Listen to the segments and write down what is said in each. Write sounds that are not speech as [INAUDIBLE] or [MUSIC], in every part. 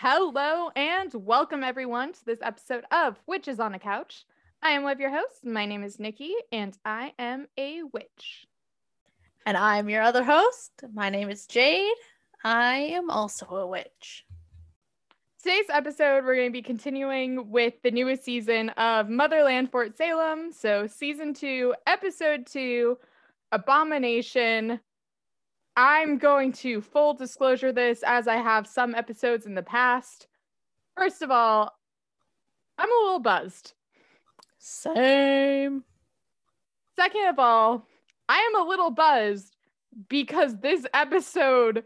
Hello and welcome everyone to this episode of Witches on a Couch. I am one of your hosts. My name is Nikki and I am a witch. And I'm your other host. My name is Jade. I am also a witch. Today's episode, we're going to be continuing with the newest season of Motherland Fort Salem. So, season two, episode two, Abomination. I'm going to full disclosure this as I have some episodes in the past. First of all, I'm a little buzzed. Same. Second of all, I am a little buzzed because this episode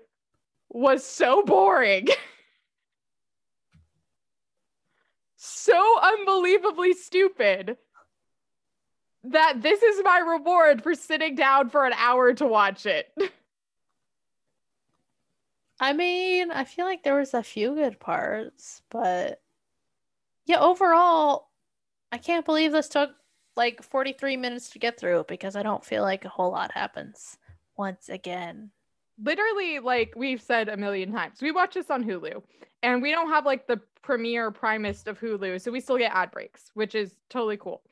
was so boring. [LAUGHS] so unbelievably stupid that this is my reward for sitting down for an hour to watch it. [LAUGHS] I mean, I feel like there was a few good parts, but yeah, overall, I can't believe this took like 43 minutes to get through because I don't feel like a whole lot happens once again. Literally, like we've said a million times, we watch this on Hulu and we don't have like the premier primest of Hulu, so we still get ad breaks, which is totally cool.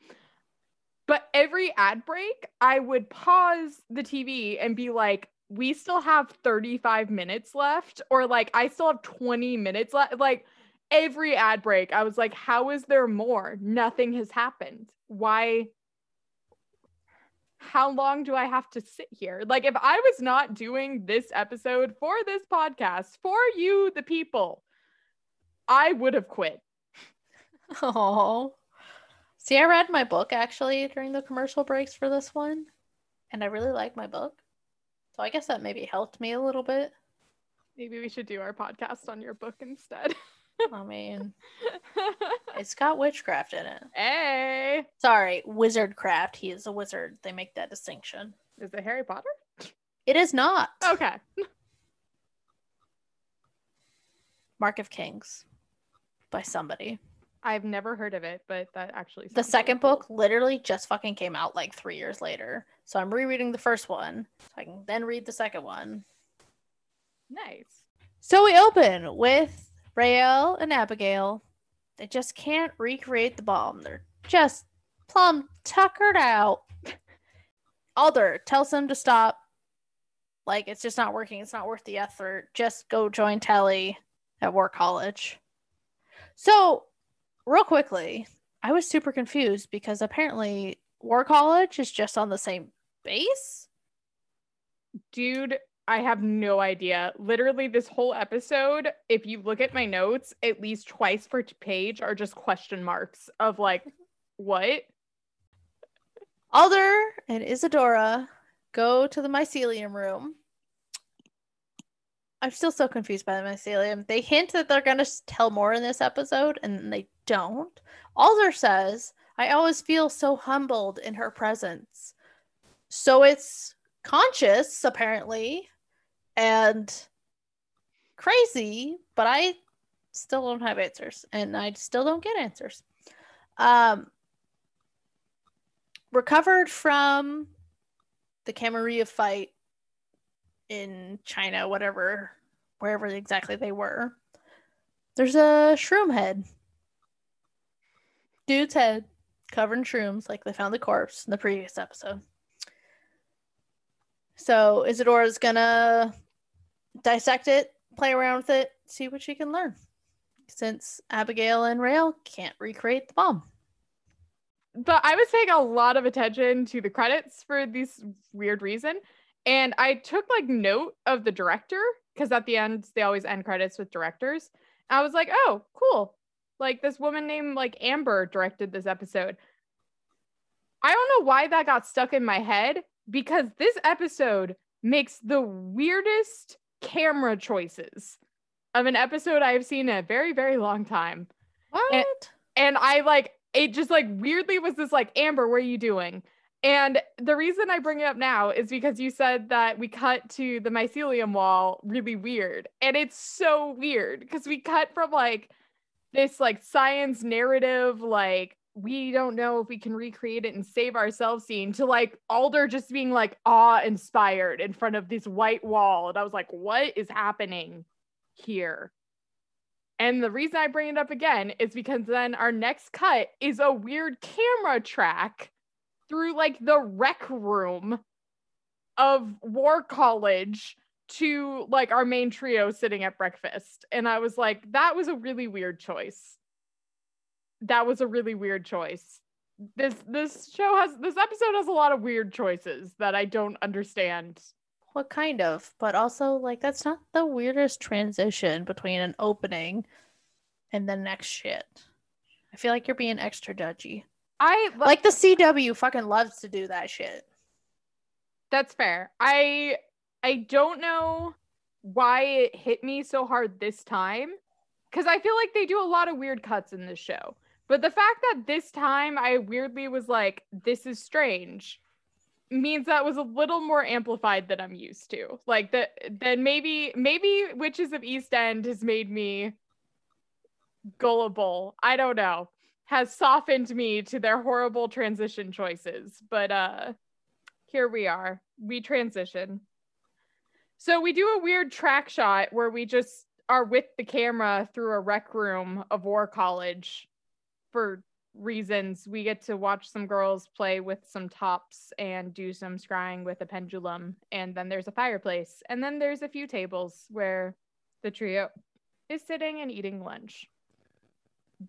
But every ad break, I would pause the TV and be like, we still have 35 minutes left, or like, I still have 20 minutes left. Like, every ad break, I was like, how is there more? Nothing has happened. Why? How long do I have to sit here? Like, if I was not doing this episode for this podcast, for you, the people, I would have quit. [LAUGHS] Oh. See, I read my book actually during the commercial breaks for this one, and I really like my book. So I guess that maybe helped me a little bit. Maybe we should do our podcast on your book instead. I [LAUGHS] mean, it's got witchcraft in it. Hey. Sorry, wizardcraft. He is a wizard. They make that distinction. Is it Harry Potter? It is not. Okay. Mark of Kings by somebody. I've never heard of it, but that actually The second really book literally just fucking came out like three years later. So I'm rereading the first one. So I can then read the second one. nice. So we open with Raelle and Abigail. They just can't recreate the bomb. They're just plumb tuckered out. [LAUGHS] Alder tells them to stop. Like it's just not working. It's not worth the effort. Just go join Tally at War College. So, real quickly, I was super confused because apparently War College is just on the same base. Dude, I have no idea. Literally, this whole episode, if you look at my notes, at least twice per page are just question marks of like, what? Alder and Izadora go to the mycelium room. I'm still so confused by the mycelium. They hint that they're going to tell more in this episode, and they don't. Alder says, I always feel so humbled in her presence. So it's conscious, apparently, and crazy, but I still don't have answers, and I still don't get answers. Um, recovered from the Camarilla fight in China, whatever, wherever exactly they were. There's a shroom head. Dude's head covered in shrooms, like they found the corpse in the previous episode. So Izadora's gonna dissect it, play around with it, see what she can learn. Since Abigail and Raelle can't recreate the bomb. But I was paying a lot of attention to the credits for this weird reason. And I took like note of the director because at the end they always end credits with directors. I was like, oh, cool. Like this woman named like Amber directed this episode. I don't know why that got stuck in my head because this episode makes the weirdest camera choices of an episode I've seen in a very, very long time. What? And I like it just like weirdly was this like, Amber, what are you doing? And the reason I bring it up now is because you said that we cut to the mycelium wall really weird. And it's so weird because we cut from like this like science narrative, like we don't know if we can recreate it and save ourselves scene to like Alder just being like awe inspired in front of this white wall. And I was like, what is happening here? And the reason I bring it up again is because then our next cut is a weird camera track through like the rec room of War College to like our main trio sitting at breakfast. And I was like, that was a really weird choice. That was a really weird choice. This this show has this episode has a lot of weird choices that I don't understand. What kind of? But also, like, that's not the weirdest transition between an opening and the next shit. I feel like you're being extra judgy. I Like the CW fucking loves to do that shit. That's fair. I I don't know why it hit me so hard this time cuz I feel like they do a lot of weird cuts in this show. But the fact that this time I weirdly was like this is strange means that was a little more amplified than I'm used to. Like that then maybe maybe Witches of East End has made me gullible. I don't know. Has softened me to their horrible transition choices. But uh here we are. We transition. So we do a weird track shot where we just are with the camera through a rec room of War College for reasons. We get to watch some girls play with some tops and do some scrying with a pendulum. And then there's a fireplace. And then there's a few tables where the trio is sitting and eating lunch.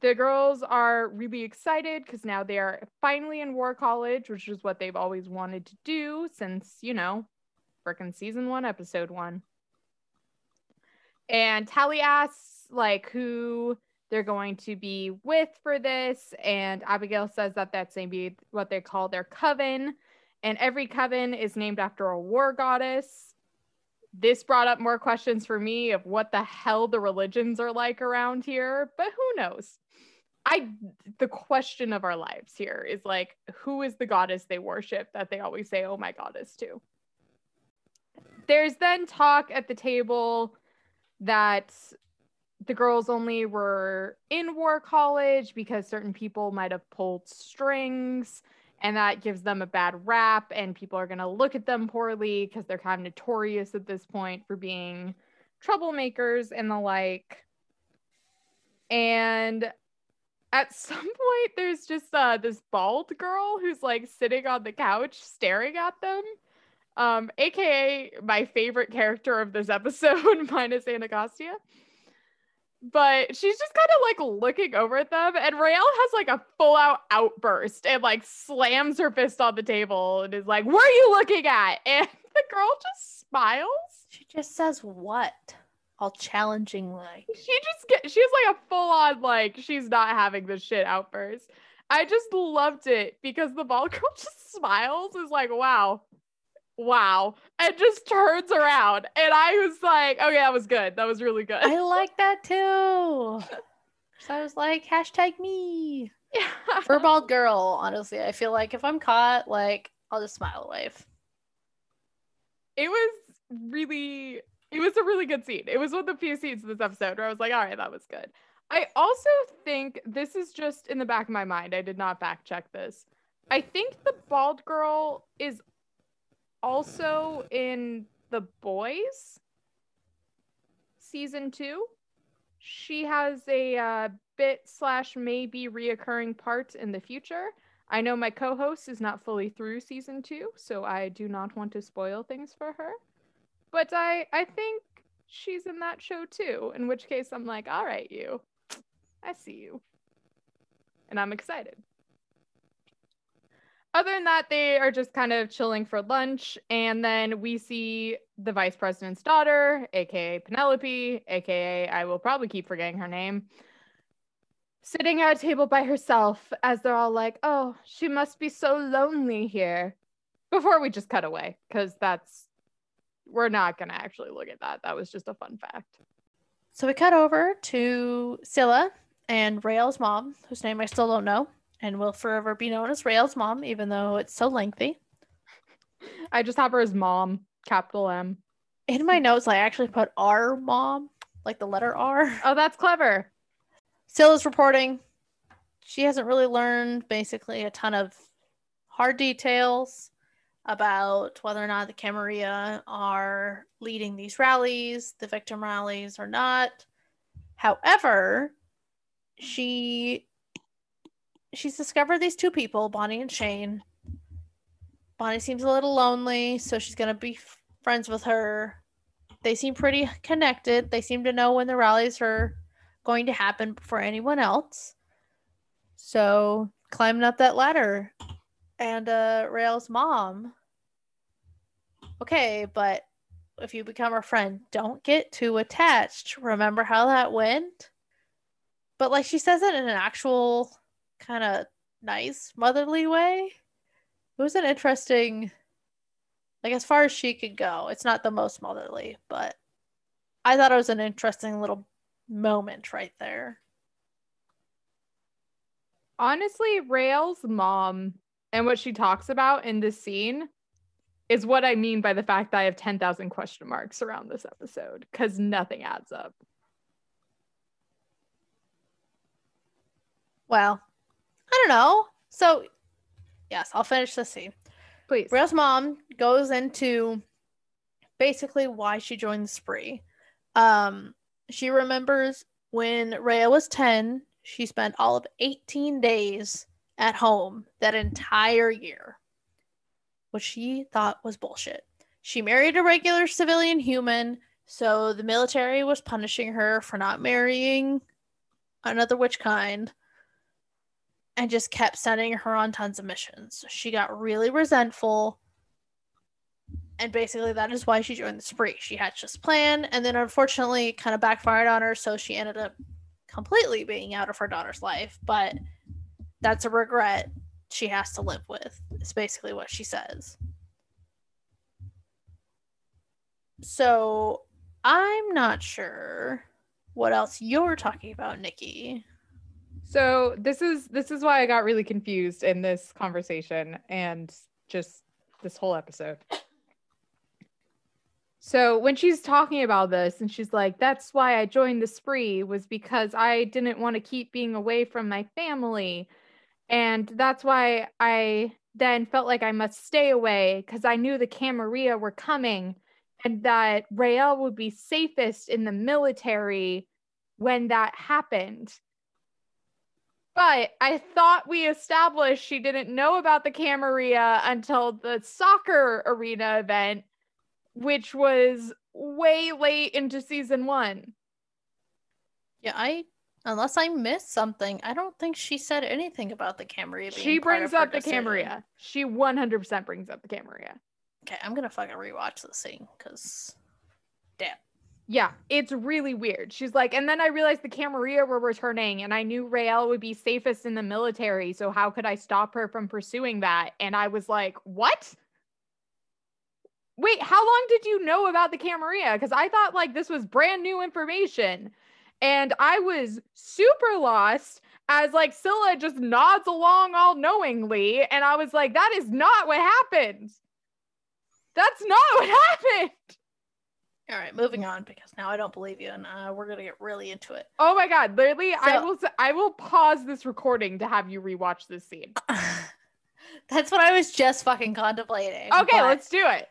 The girls are really excited because now they are finally in War College, which is what they've always wanted to do since, you know, freaking season one, episode one. And Tally asks, like, who they're going to be with for this. And Abigail says that that's maybe what they call their coven. And every coven is named after a war goddess. This brought up more questions for me of what the hell the religions are like around here, but who knows? I the question of our lives here is like who is the goddess they worship that they always say oh my goddess to. There's then talk at the table that the girls only were in war college because certain people might have pulled strings and that gives them a bad rap and people are going to look at them poorly because they're kind of notorious at this point for being troublemakers and the like. And at [LAUGHS] some point there's just uh, this bald girl who's like sitting on the couch staring at them. Um aka my favorite character of this [LAUGHS] episode minus anacostia but she's just kind of like looking over at them and Raelle has like a full out outburst and like slams her fist on the table and is like what are you looking at [LAUGHS] and the girl just smiles She just says what? All challengingly. she just get she's like a full on like she's not having this shit outburst i just loved it because the ball [LAUGHS] girl just smiles is like wow wow and just turns around and i was like okay that was good that was really good I like that too. [LAUGHS] So I was like, hashtag me. yeah. For bald girl, honestly, I feel like if I'm caught, like, I'll just smile and wave. it was really it was a really good scene. It was one of the few scenes in this episode where I was like, all right, that was good. I also think this is just in the back of my mind. I did not fact check this. I think the bald girl is also in The Boys season two. She has a uh, bit slash maybe reoccurring part in the future. I know my co-host is not fully through season two, so I do not want to spoil things for her. But I I think she's in that show too. In which case I'm like, all right, you, I see you, and I'm excited. Other than that, they are just kind of chilling for lunch, and then we see the vice president's daughter, aka Penelope, aka I will probably keep forgetting her name, sitting at a table by herself as they're all like, oh, she must be so lonely here. Before we just cut away, because that's, we're not going to actually look at that. That was just a fun fact. So we cut over to Scylla and Raelle's mom, whose name I still don't know, and will forever be known as Raelle's mom, even though it's so lengthy. I just have her as mom, capital M. In my notes, I actually put R mom, like the letter R. Oh, that's clever. Scylla's reporting. She hasn't really learned basically a ton of hard details about whether or not the Camarilla are leading these rallies, the victim rallies or not. However, she she's discovered these two people, Bonnie and Shane. Bonnie seems a little lonely, so she's gonna be f- friends with her. They seem pretty connected. They seem to know when the rallies are going to happen before anyone else. So climbing up that ladder, and uh, Raelle's mom. Okay, but if you become her friend, don't get too attached. Remember how that went? But like she says it in an actual kind of nice motherly way. It was an interesting like as far as she could go. It's not the most motherly, but I thought it was an interesting little moment right there. Honestly, Raelle's mom and what she talks about in this scene is what I mean by the fact that I have 10,000 question marks around this episode because nothing adds up. Well, don't know. So, yes, I'll finish the scene. Please. Raelle's mom goes into basically why she joined the spree. Um, she remembers when Raelle was 10, she spent all of 18 days at home that entire year, which she thought was bullshit. She married a regular civilian human, so the military was punishing her for not marrying another witch kind and just kept sending her on tons of missions. She got really resentful. And basically, that is why she joined the spree. She hatched this plan, and then unfortunately, kind of backfired on her. So she ended up completely being out of her daughter's life. But that's a regret she has to live with, is basically what she says. So I'm not sure what else you're talking about, Nikki. So this is this is why I got really confused in this conversation and just this whole episode. So when she's talking about this and she's like, that's why I joined the spree was because I didn't want to keep being away from my family. And that's why I then felt like I must stay away because I knew the Camarilla were coming and that Raelle would be safest in the military when that happened. But I thought we established she didn't know about the Camarilla until the soccer arena event, which was way late into season one. Yeah, I unless I missed something, I don't think she said anything about the Camarilla. Being She brings up the decision. Camarilla. She 100% brings up the Camarilla. Okay, I'm gonna fucking rewatch the scene because, damn. Yeah, it's really weird. She's like, and then I realized the Camarilla were returning, and I knew Raelle would be safest in the military. So how could I stop her from pursuing that? And I was like, what? Wait, how long did you know about the Camarilla? Because I thought like this was brand new information, and I was super lost as like Scylla just nods along all knowingly, and I was like, that is not what happened. That's not what [LAUGHS] happened. All right, moving on because now I don't believe you, and uh, we're gonna get really into it. Oh my god, literally I will I will pause this recording to have you rewatch this scene. [LAUGHS] That's what I was just fucking contemplating. Okay, but- let's do it.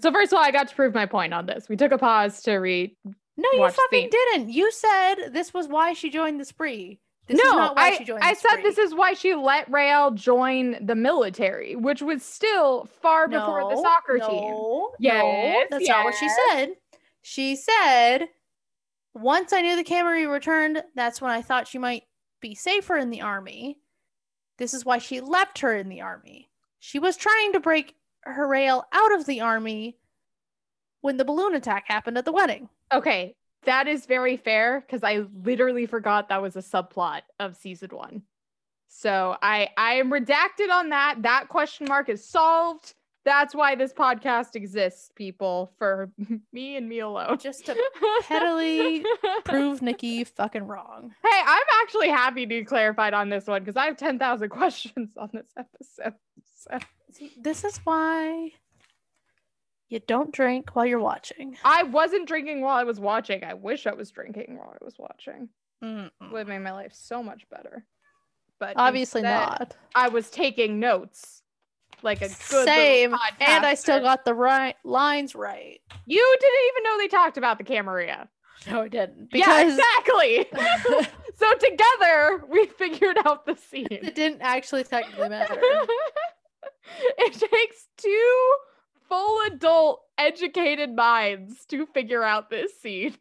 So first of all, I got to prove my point on this. We took a pause to read. No, you fucking didn't. You said this was why she joined the spree. This no, is not why I, I said this is why she let Raelle join the military, which was still far before the soccer no, team. No, Yes, that's not what she said. She said, once I knew the Camry returned, that's when I thought she might be safer in the army. This is why she left her in the army. She was trying to break her Raelle out of the army when the balloon attack happened at the wedding. Okay, that is very fair because I literally forgot that was a subplot of season one. So I I am redacted on that. That question mark is solved. That's why this podcast exists, people, for [LAUGHS] me and me alone. Just to [LAUGHS] pettily prove Nikki fucking wrong. Hey, I'm actually happy to be clarified on this one because I have 10,000 [LAUGHS] questions on this episode. So See, this is why you don't drink while you're watching. I wasn't drinking while I was watching. I wish I was drinking while I was watching. Mm-mm. Would make my life so much better. But Obviously not. I was taking notes like a good little Same. And I still got the right lines right. You didn't even know they talked about the Camarilla. No, I didn't. yeah, exactly. [LAUGHS] [LAUGHS] so together we figured out the scene. it didn't actually technically matter. [LAUGHS] it takes two full adult educated minds to figure out this scene.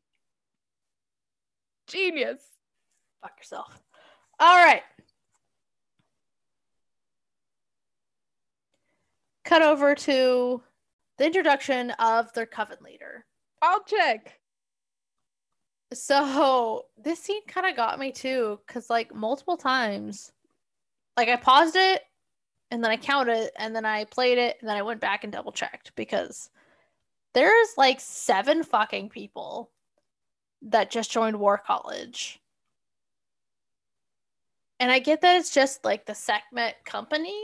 Genius. Fuck yourself. All right. Cut over to the introduction of their coven leader. I'll check. So this scene kind of got me too, because like multiple times, like I paused it and then I counted and then I played it and then I went back and double checked because there's like seven fucking people that just joined War College. And I get that it's just like the Sekhmet company,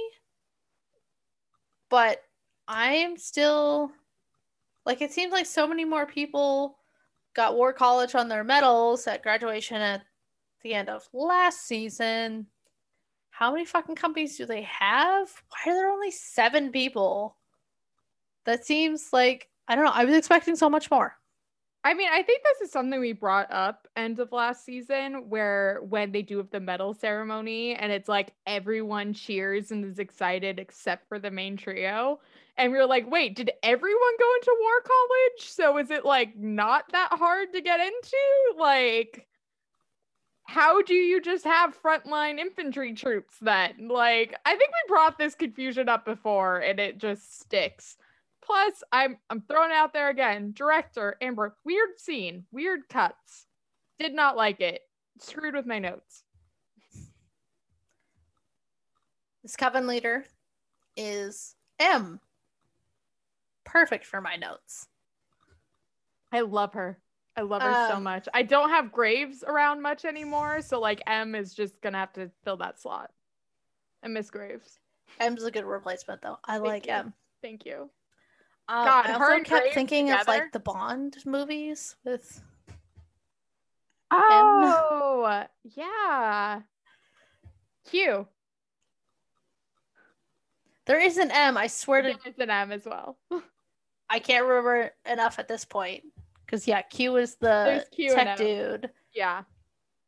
but I'm still like it seems like so many more people got War College on their medals at graduation at the end of last season. How many fucking companies do they have? Why are there only seven people? That seems like I don't know. I was expecting so much more. I mean, I think this is something we brought up end of last season where when they do the medal ceremony and it's like everyone cheers and is excited except for the main trio. And we were like, wait, did everyone go into war college? So is it like not that hard to get into? Like, how do you just have frontline infantry troops then? Like, I think we brought this confusion up before and it just sticks. Plus, I'm I'm throwing it out there again. Director Amber, weird scene, weird cuts. Did not like it. Screwed with my notes. This coven leader is M. Perfect for my notes. I love her. I love her so Um, much. I don't have Graves around much anymore, so like M is just gonna have to fill that slot. I miss Graves. M's a good replacement though. I Thank like you. M. Thank you. Um, God, I also kept Graves thinking of like the Bond movies with Oh yeah. Q. there is an M. I swear to It's an M as well. [LAUGHS] I can't remember enough at this point. Because yeah, Q is the Q tech dude, Yeah.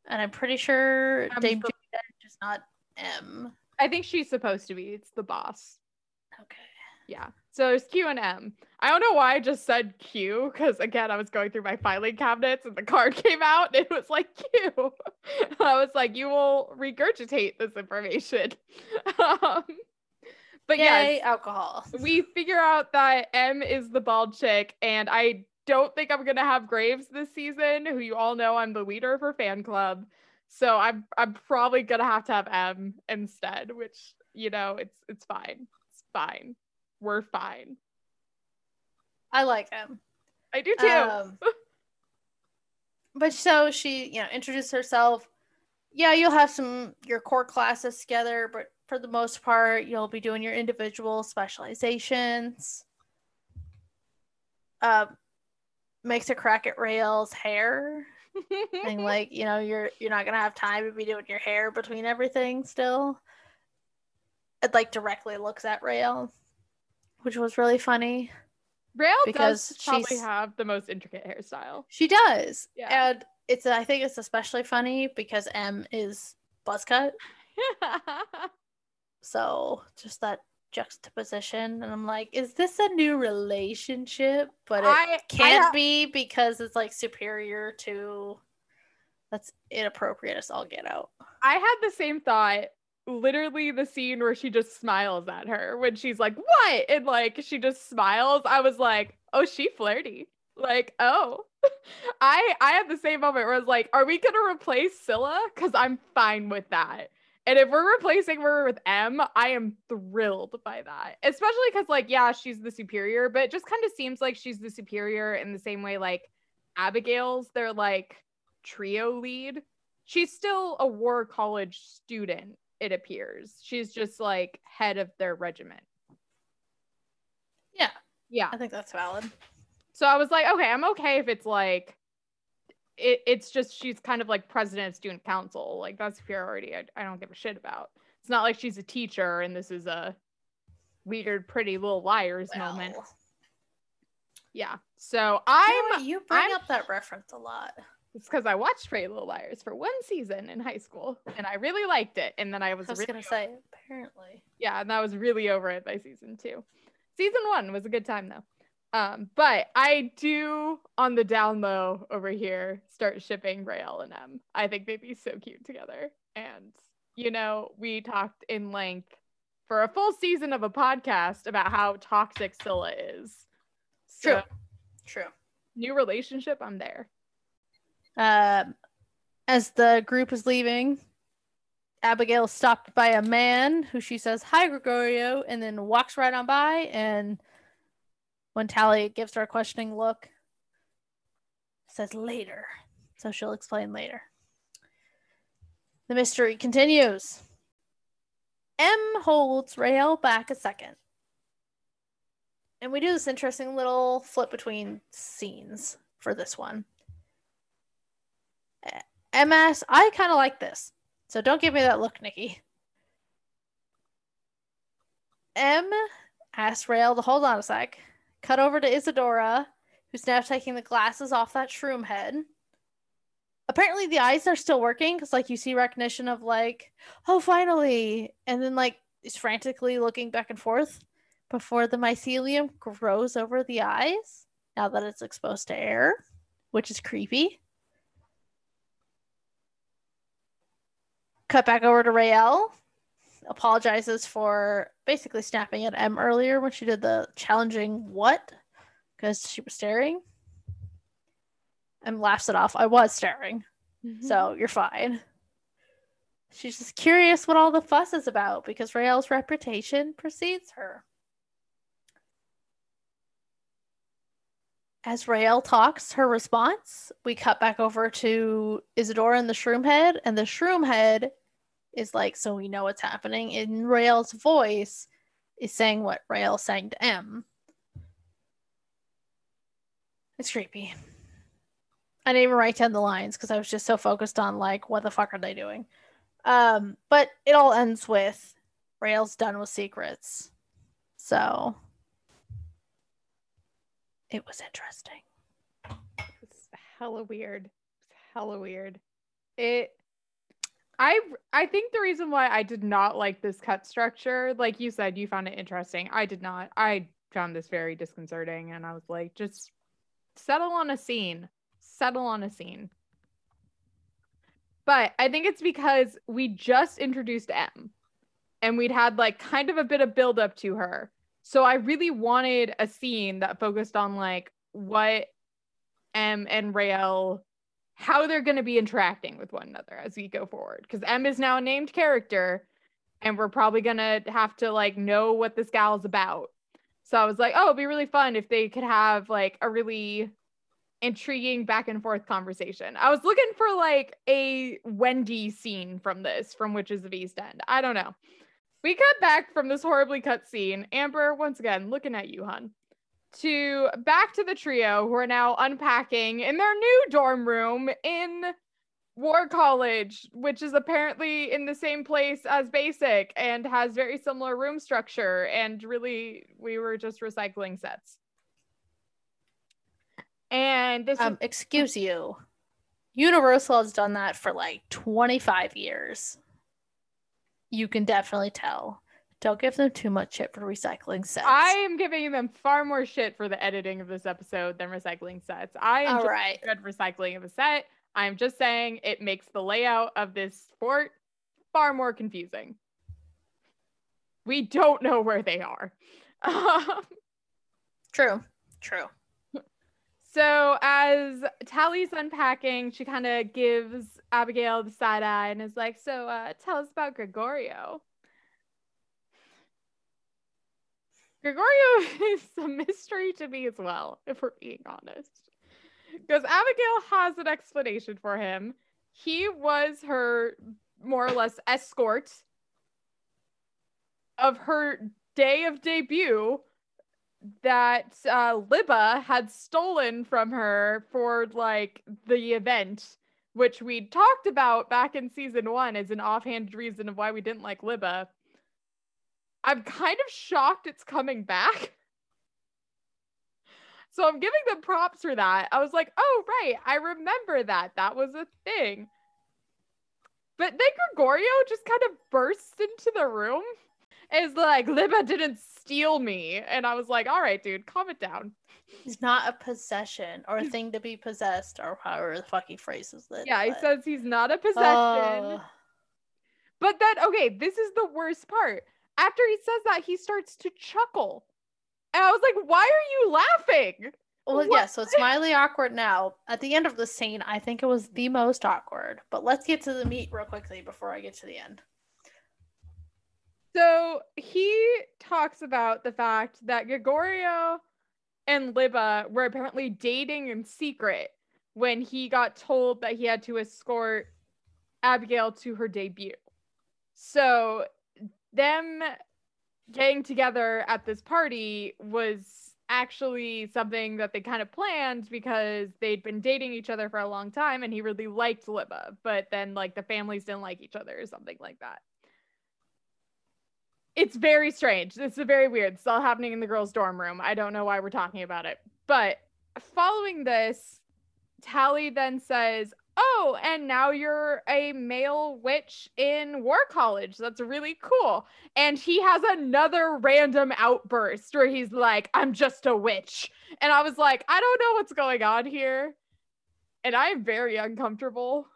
and I'm pretty sure M's Dame Judi is not M. I think she's supposed to be. It's the boss. Okay. Yeah. So there's Q and M. I don't know why I just said Q because again I was going through my filing cabinets and the card [LAUGHS] came out and it was like Q. [LAUGHS] I was like, you will regurgitate this information. [LAUGHS] um, but yeah, alcohol. we figure out that M is the bald chick, and I don't think I'm gonna have Graves this season, who you all know I'm the leader of her fan club. So I'm I'm probably gonna have to have M instead, which you know it's it's fine. It's fine. We're fine. I like M. I do too. Um, [LAUGHS] but so she, you know, introduced herself. Yeah, you'll have some your core classes together, but for the most part, you'll be doing your individual specializations. Uh, makes a crack at Raelle's hair, and [LAUGHS] like you know, you're you're not gonna have time to be doing your hair between everything. Still, it like directly looks at Raelle, which was really funny. Raelle because does probably have the most intricate hairstyle. She does. Yeah. And it's I think it's especially funny because M is buzz cut. [LAUGHS] So just that juxtaposition. And I'm like, is this a new relationship? But it I- I can't ha- be because it's like superior to that's inappropriate as all get out. I had the same thought. Literally, the scene where she just smiles at her when she's like, "What?" and like she just smiles. I was like, "Oh, she flirty." Like, oh, [LAUGHS] I I had the same moment where I was like, "Are we gonna replace Scylla?" Because I'm fine with that. And if we're replacing her with M, I am thrilled by that. Especially because, like, yeah, she's the superior, but it just kind of seems like she's the superior in the same way, like Abigail's their like trio lead. She's still a war college student, it appears. She's just like head of their regiment. Yeah, Yeah. I think that's valid. So I was like, okay, I'm okay if it's like it, it's just she's kind of like president of student council. Like that's superiority. I, I don't give a shit about. It's not like she's a teacher and this is a weird, pretty little liars moment. Yeah. So I'm what? you bring I'm- up that reference a lot. it's because I watched Pretty Little Liars for one season in high school and I really liked it. And then I was, I was really gonna say, apparently. yeah, and I was really over it by season two. Season one was a good time though. Um, but I do on the down low over here start shipping Raelle and M. I think they'd be so cute together. And you know, we talked in length for a full season of a podcast about how toxic Scylla is. So True. True. new relationship, I'm there. Um, as the group is leaving, Abigail is stopped by a man who she says, Hi, Gregorio, and then walks right on by. And when Tally gives her a questioning look, says later. So she'll explain later. The mystery continues. M holds Raelle back a second. And we do this interesting little flip between scenes for this one. Eh, MS, I kind of like this. So don't give me that look, Nikki. M asks Raelle to hold on a sec. Cut over to Izadora, who's now taking the glasses off that shroom head. Apparently, the eyes are still working because, like, you see recognition of, like, oh, finally. And then, like, is frantically looking back and forth before the mycelium grows over the eyes now that it's exposed to air, which is creepy. cut back over to Raelle. Apologizes for basically snapping at M earlier when she did the challenging what because she was staring. M laughs it off. I was staring, mm-hmm. so you're fine. She's just curious what all the fuss is about because Raelle's reputation precedes her. As Raelle talks her response, we cut back over to Izadora and the Shroom Head, and the Shroom Head is like, so we know what's happening. In Raelle's voice is saying what Raelle sang to M. It's creepy. I didn't even write down the lines because I was just so focused on like, what the fuck are they doing? Um, but it all ends with Raelle's done with secrets. So it was interesting. It's hella weird. It's hella weird. It I I think the reason why I did not like this cut structure, like you said, you found it interesting. I did not. I found this very disconcerting and I was like, just settle on a scene. Settle on a scene. But I think it's because we just introduced M and we'd had like kind of a bit of build up to her. So I really wanted a scene that focused on like what M and Raelle how they're going to be interacting with one another as we go forward because M is now a named character and we're probably going to have to like know what this gal's about. So I was like, oh, it'd be really fun if they could have like a really intriguing back and forth conversation. I was looking for like a Wendy scene from this from Witches of East End. I don't know. We cut back from this horribly cut scene. Amber, once again, looking at you, hun to back to the trio who are now unpacking in their new dorm room in War College, which is apparently in the same place as Basic and has very similar room structure. And really, we were just recycling sets. And this Um, is excuse you. Universal has done that for like 25 years. You can definitely tell. Don't give them too much shit for recycling sets. I am giving them far more shit for the editing of this episode than recycling sets. I All enjoy right. good recycling of a set. I'm just saying it makes the layout of this fort far more confusing. We don't know where they are. [LAUGHS] True. True. so as Tally's unpacking, she kind of gives Abigail the side eye and is like, "So, uh, tell us about Gregorio." Gregorio [LAUGHS] is a mystery to me as well, if we're being honest. Because Abigail has an explanation for him. He was her more or less escort of her day of debut that uh, Libba had stolen from her for like the event, which we talked about back in season one as an offhand reason of why we didn't like Libba. I'm kind of shocked it's coming back. So I'm giving them props for that. I was like, oh, right. I remember that. That was a thing. But then Gregorio just kind of bursts into the room and is like, Libba didn't steal me. And I was like, all right, dude, calm it down. He's not a possession or a thing to be possessed or however the fuck he phrases it. Yeah, he says he's not a possession. But then, okay, this is the worst part. After he says that, he starts to chuckle. And I was like, why are you laughing? well, What? yeah, so it's mildly awkward now. At the end of the scene, I think it was the most awkward. But let's get to the meat real quickly before I get to the end. So he talks about the fact that Gregorio and Libba were apparently dating in secret when he got told that he had to escort Abigail to her debut. So them getting together at this party was actually something that they kind of planned because they'd been dating each other for a long time and he really liked Libba, but then like the families didn't like each other or something like that. It's very strange. It's very weird. It's all happening in the girls' dorm room. I don't know why we're talking about it. But following this, Tally then says, Oh, and now you're a male witch in War College. That's really cool. And he has another random outburst where he's like, I'm just a witch. And I was like, I don't know what's going on here. And I'm very uncomfortable.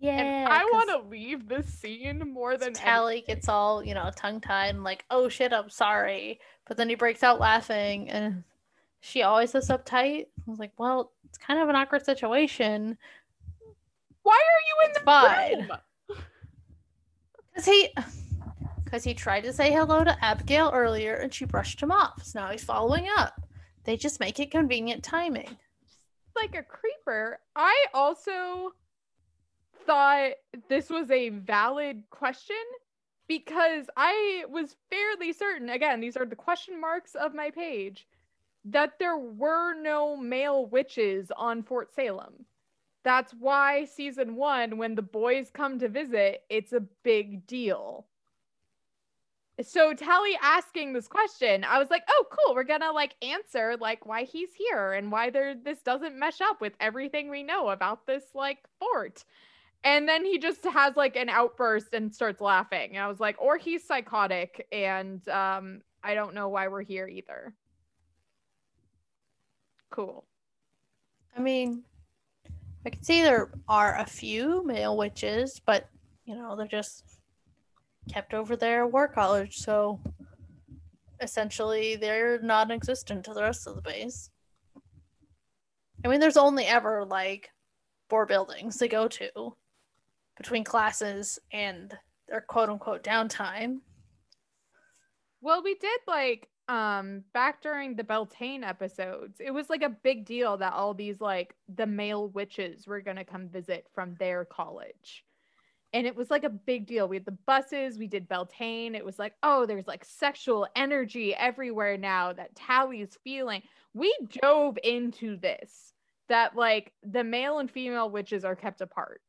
Yeah. and I want to leave this scene more than Tally gets all, you know, tongue tied and like, oh shit, I'm sorry. But then he breaks out laughing and she always is uptight. I was like, well, it's kind of an awkward situation. Why are you in It's the fine. room? [LAUGHS] Because he because he tried to say hello to Abigail earlier and she brushed him off. So now he's following up. They just make it convenient timing. Like a creeper. I also thought this was a valid question because I was fairly certain, again, these are the question marks of my page, that there were no male witches on Fort Salem. That's why season one, when the boys come to visit, it's a big deal. So Tally asking this question, I was like, oh, cool. We're gonna like answer like why he's here and why there this doesn't mesh up with everything we know about this like fort. And then he just has like an outburst and starts laughing. And I was like, or he's psychotic, and um, I don't know why we're here either. Cool. I mean, I can see there are a few male witches, but you know, they're just kept over there at War College, so essentially they're non existent to the rest of the base. I mean, there's only ever like four buildings to go to between classes and their quote unquote downtime. Well, we did like um back during the Beltane episodes. It was like a big deal that all these like the male witches were going to come visit from their college. And it was like a big deal. We had the buses, we did Beltane. It was like, oh, there's like sexual energy everywhere now that Tally's feeling. We dove into this that like the male and female witches are kept apart.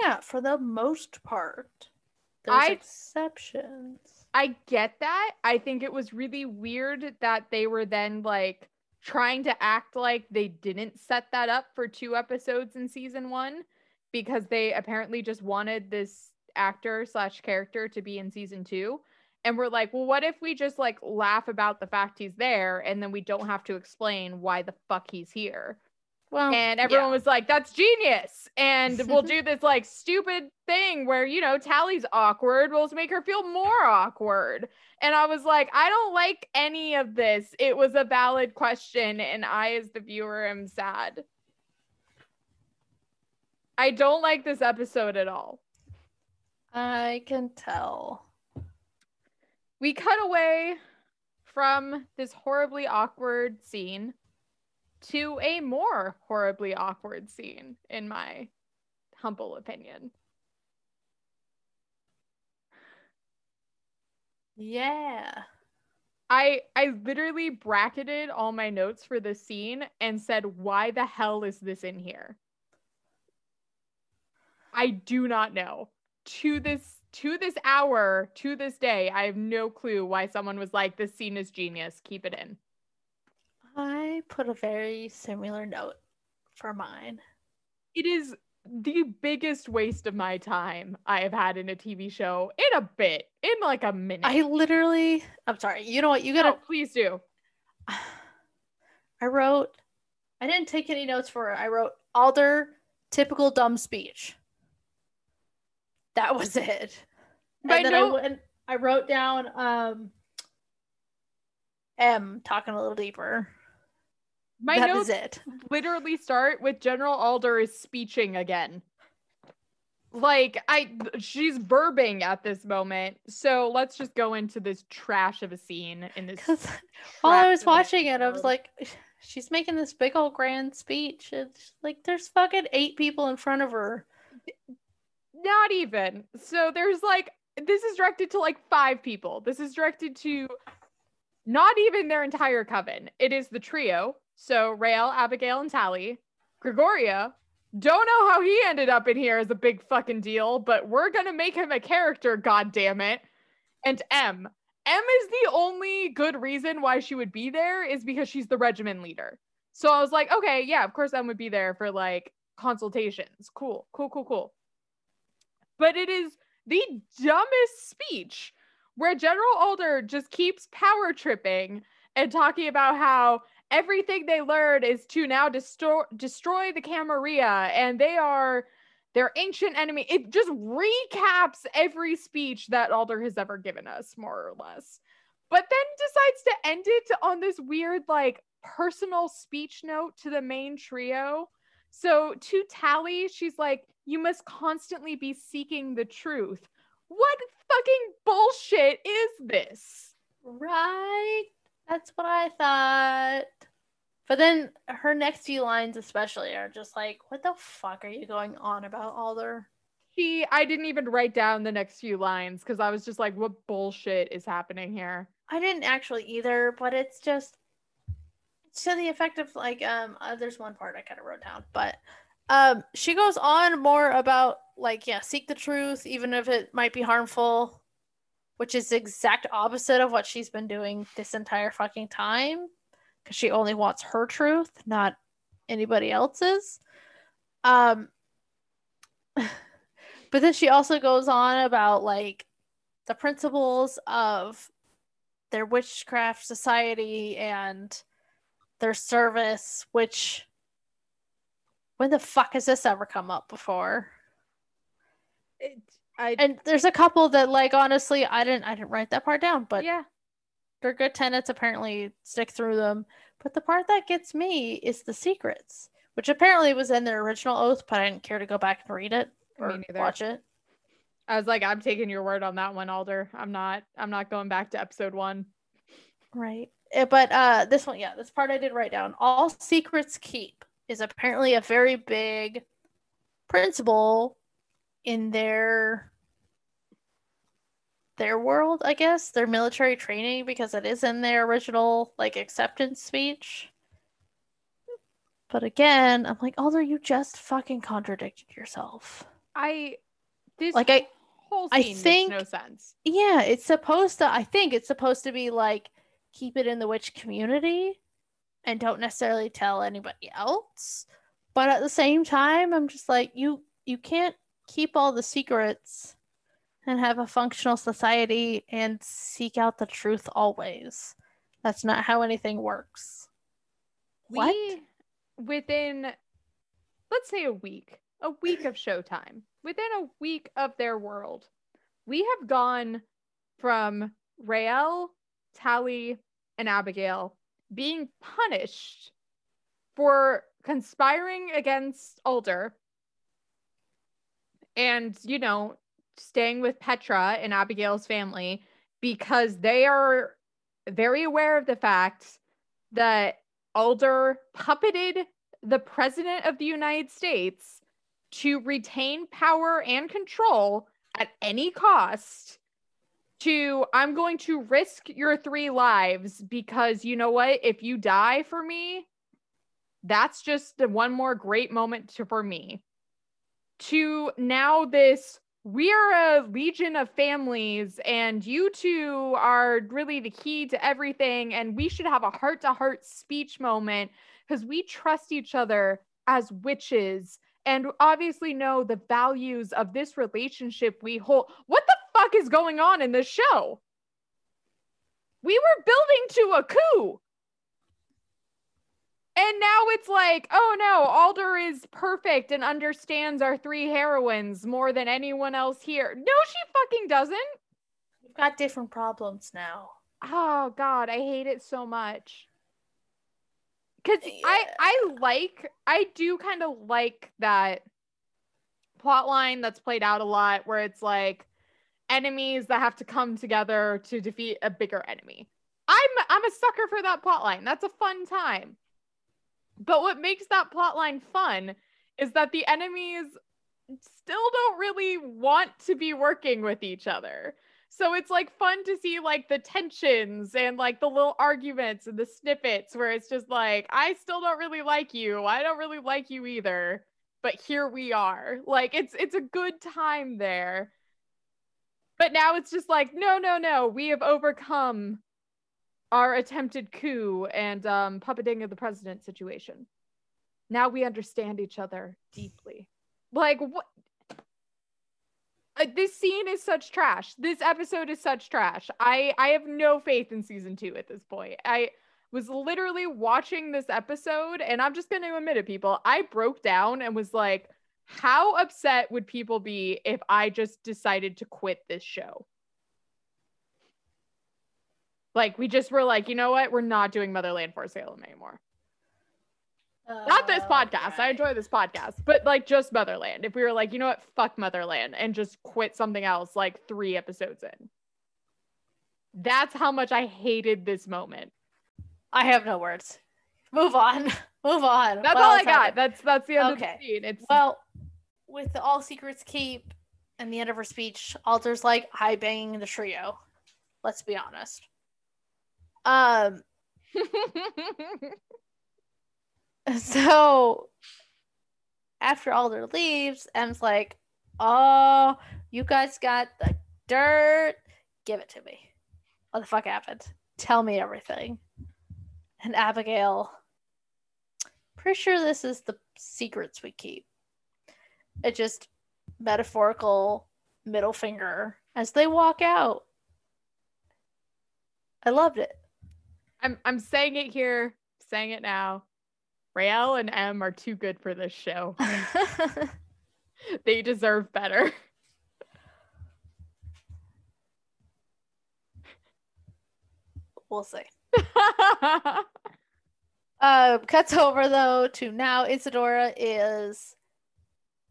Yeah, for the most part. There's I- exceptions. I get that. I think it was really weird that they were then like trying to act like they didn't set that up for two episodes in season one because they apparently just wanted this actor slash character to be in season two. And we're like, well, what if we just like laugh about the fact he's there and then we don't have to explain why the fuck he's here? Well, And everyone yeah. was like, that's genius. And we'll [LAUGHS] do this like stupid thing where, you know, Tally's awkward. We'll just make her feel more awkward. And I was like, I don't like any of this. It was a valid question. And I, as the viewer, am sad. I don't like this episode at all. I can tell. We cut away from this horribly awkward scene to a more horribly awkward scene, in my humble opinion. Yeah. I I literally bracketed all my notes for this scene and said, "Why the hell is this in here?" I do not know. To this to this hour, to this day, I have no clue why someone was like, "This scene is genius. Keep it in." I put a very similar note for mine. It is the biggest waste of my time I have had in a TV show in a bit, in like a minute. I literally, I'm sorry. You know what? You gotta. No, please do. [SIGHS] I wrote. I didn't take any notes for it. I wrote Alder typical dumb speech. That was it. My and then I went. I wrote down um. M talking a little deeper. My That notes is it. literally start with General Alder is speeching again. Like I she's verbing at this moment. So let's just go into this trash of a scene in this while I was watching it, I was like, she's making this big old grand speech. It's like there's fucking eight people in front of her. not even. So there's like this is directed to like five people. This is directed to not even their entire coven. It is the trio. So Raelle, Abigail, and Tally. Gregoria. Don't know how he ended up in here as a big fucking deal, but we're gonna make him a character, god damn it. And M. M is the only good reason why she would be there is because she's the regimen leader. So I was like, okay, yeah, of course M would be there for like consultations. Cool, cool, cool, cool. But it is the dumbest speech where General Alder just keeps power tripping and talking about how everything they learned is to now destroy destroy the Camarilla and they are their ancient enemy. It just recaps every speech that Alder has ever given us, more or less. But then decides to end it on this weird, like, personal speech note to the main trio. So to Tally, she's like, You must constantly be seeking the truth. What fucking bullshit is this? Right? That's what I thought. But then her next few lines, especially, are just like, what the fuck are you going on about, Alder? She, I didn't even write down the next few lines because I was just like, What bullshit is happening here? I didn't actually either, but it's just to the effect of like um uh, there's one part I kind of wrote down, but um she goes on more about like yeah, seek the truth even if it might be harmful, which is the exact opposite of what she's been doing this entire fucking time cuz she only wants her truth, not anybody else's. Um [LAUGHS] but then she also goes on about like the principles of their witchcraft society and their service, which when the fuck has this ever come up before? I, And there's a couple that like honestly I didn't I didn't write that part down, but yeah, they're good tenants apparently stick through them. But the part that gets me is the secrets, which apparently was in their original oath, but I didn't care to go back and read it Me or neither. watch it. I was like, I'm taking your word on that one, Alder. I'm not, I'm not going back to episode one. Right. Eh, But uh this one, yeah, this part I did write down. All secrets keep is apparently a very big principle in their their world, I guess, their military training because it is in their original like acceptance speech. But again, I'm like, Alder, you just fucking contradicted yourself. I, this Like I whole I scene think- makes no sense. Yeah, it's supposed to. I think it's supposed to be like keep it in the witch community and don't necessarily tell anybody else. But at the same time, I'm just like you. You can't keep all the secrets and have a functional society and seek out the truth always. That's not how anything works. What? Within, let's say a week, a week of Showtime, within a week of their world, we have gone from Raelle, Tally, and Abigail being punished for conspiring against Alder and, you know, staying with Petra and Abigail's family because they are very aware of the fact that Alder puppeted the president of the United States to retain power and control at any cost to I'm going to risk your three lives because you know what? If you die for me that's just one more great moment to, for me to now this we are a legion of families and you two are really the key to everything and we should have a heart-to-heart speech moment because we trust each other as witches and obviously know the values of this relationship we hold. What the fuck is going on in this show? We were building to a coup and now it's like, oh no, Alder is perfect and understands our three heroines more than anyone else here. No, she fucking doesn't. We've got different problems now. Oh god, I hate it so much. Cause yeah. I I like I do kind of like that plot line that's played out a lot where it's like enemies that have to come together to defeat a bigger enemy. I'm I'm a sucker for that plot line. That's a fun time. But what makes that plotline fun is that the enemies still don't really want to be working with each other. So it's like fun to see like the tensions and like the little arguments and the snippets where it's just like, I still don't really like you. I don't really like you either. But here we are. Like it's it's a good time there. But now it's just like, no, no, no. We have overcome our attempted coup and um, puppeting of the president situation. Now we understand each other deeply. Like what? Uh, this scene is such trash. This episode is such trash. I I have no faith in season two at this point. I was literally watching this episode, and I'm just going to admit it, people. I broke down and was like, how upset would people be if I just decided to quit this show? Like we just were like, you know what? We're not doing Motherland for Salem anymore. Uh, not this podcast. I enjoy this podcast, but like just Motherland. If we were like, you know what? Fuck Motherland and just quit something else like three episodes in. That's how much I hated this moment. I have no words. Move on. [LAUGHS] Move on. That's well, all I got. That's that's the end okay. of the scene. It's well, with the all secrets keep and the end of her speech, Alder's like high banging the trio. Let's be honest. Um [LAUGHS] [LAUGHS] so after Alder leaves, Em's like, Oh, you guys got the dirt. Give it to me. What the fuck happened? Tell me everything. And Abigail, pretty sure this is the secrets we keep. It just metaphorical middle finger as they walk out. I loved it. I'm I'm saying it here, saying it now. Raelle and Em are too good for this show. [LAUGHS] they deserve better. We'll see. uh, [LAUGHS] cuts over though to now Izadora is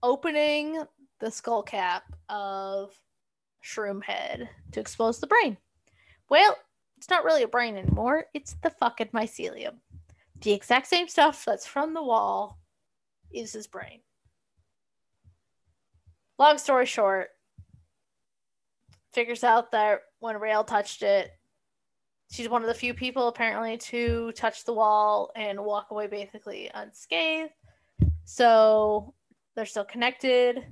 opening the skull cap of Shroom Head to expose the brain. Well, it's not really a brain anymore. It's the fucking mycelium. The exact same stuff that's from the wall is his brain. Long story short, figures out that when Raelle touched it, she's one of the few people apparently to touch the wall and walk away basically unscathed. So they're still connected.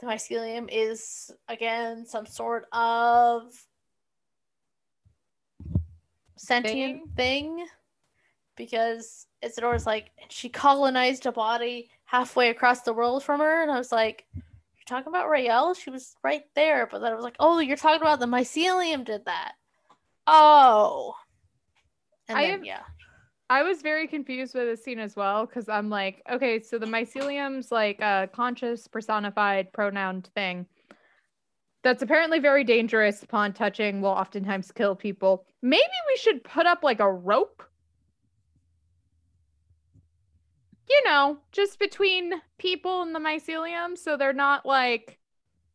The mycelium is again some sort of sentient thing, thing because Izadora's like she colonized a body halfway across the world from her, and I was like, "You're talking about Raelle? She was right there." But then I was like, "Oh, you're talking about the mycelium did that." Oh, and I then, yeah. I was very confused with this scene as well because I'm like, okay, so the mycelium's like a conscious personified pronoun thing that's apparently very dangerous upon touching will oftentimes kill people. Maybe we should put up like a rope. You know, just between people and the mycelium so they're not like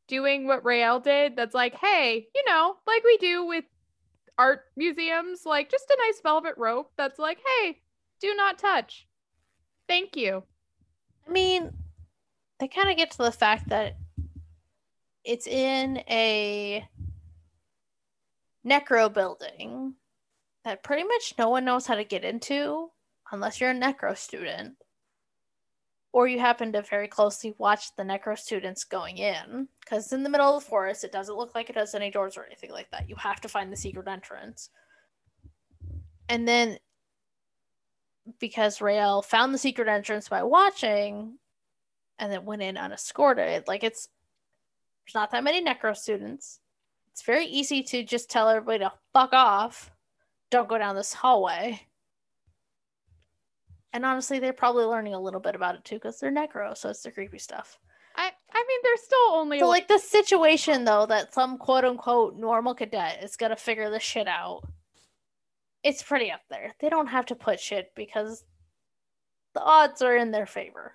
doing what Raelle did. That's like, hey, you know, like we do with art museums, like just a nice velvet rope that's like, hey, do not touch. Thank you. I mean, they kind of get to the fact that it's in a necro building that pretty much no one knows how to get into unless you're a necro student. or you happen to very closely watch the necro students going in because in the middle of the forest it doesn't look like it has any doors or anything like that you have to find the secret entrance and then because Raelle found the secret entrance by watching and then went in unescorted like it's there's not that many necro students it's very easy to just tell everybody to fuck off don't go down this hallway and honestly, they're probably learning a little bit about it too because they're necro, so it's the creepy stuff. I I mean, they're still only So, like the situation though, that some quote unquote normal cadet is gonna figure this shit out. It's pretty up there. They don't have to put shit because the odds are in their favor.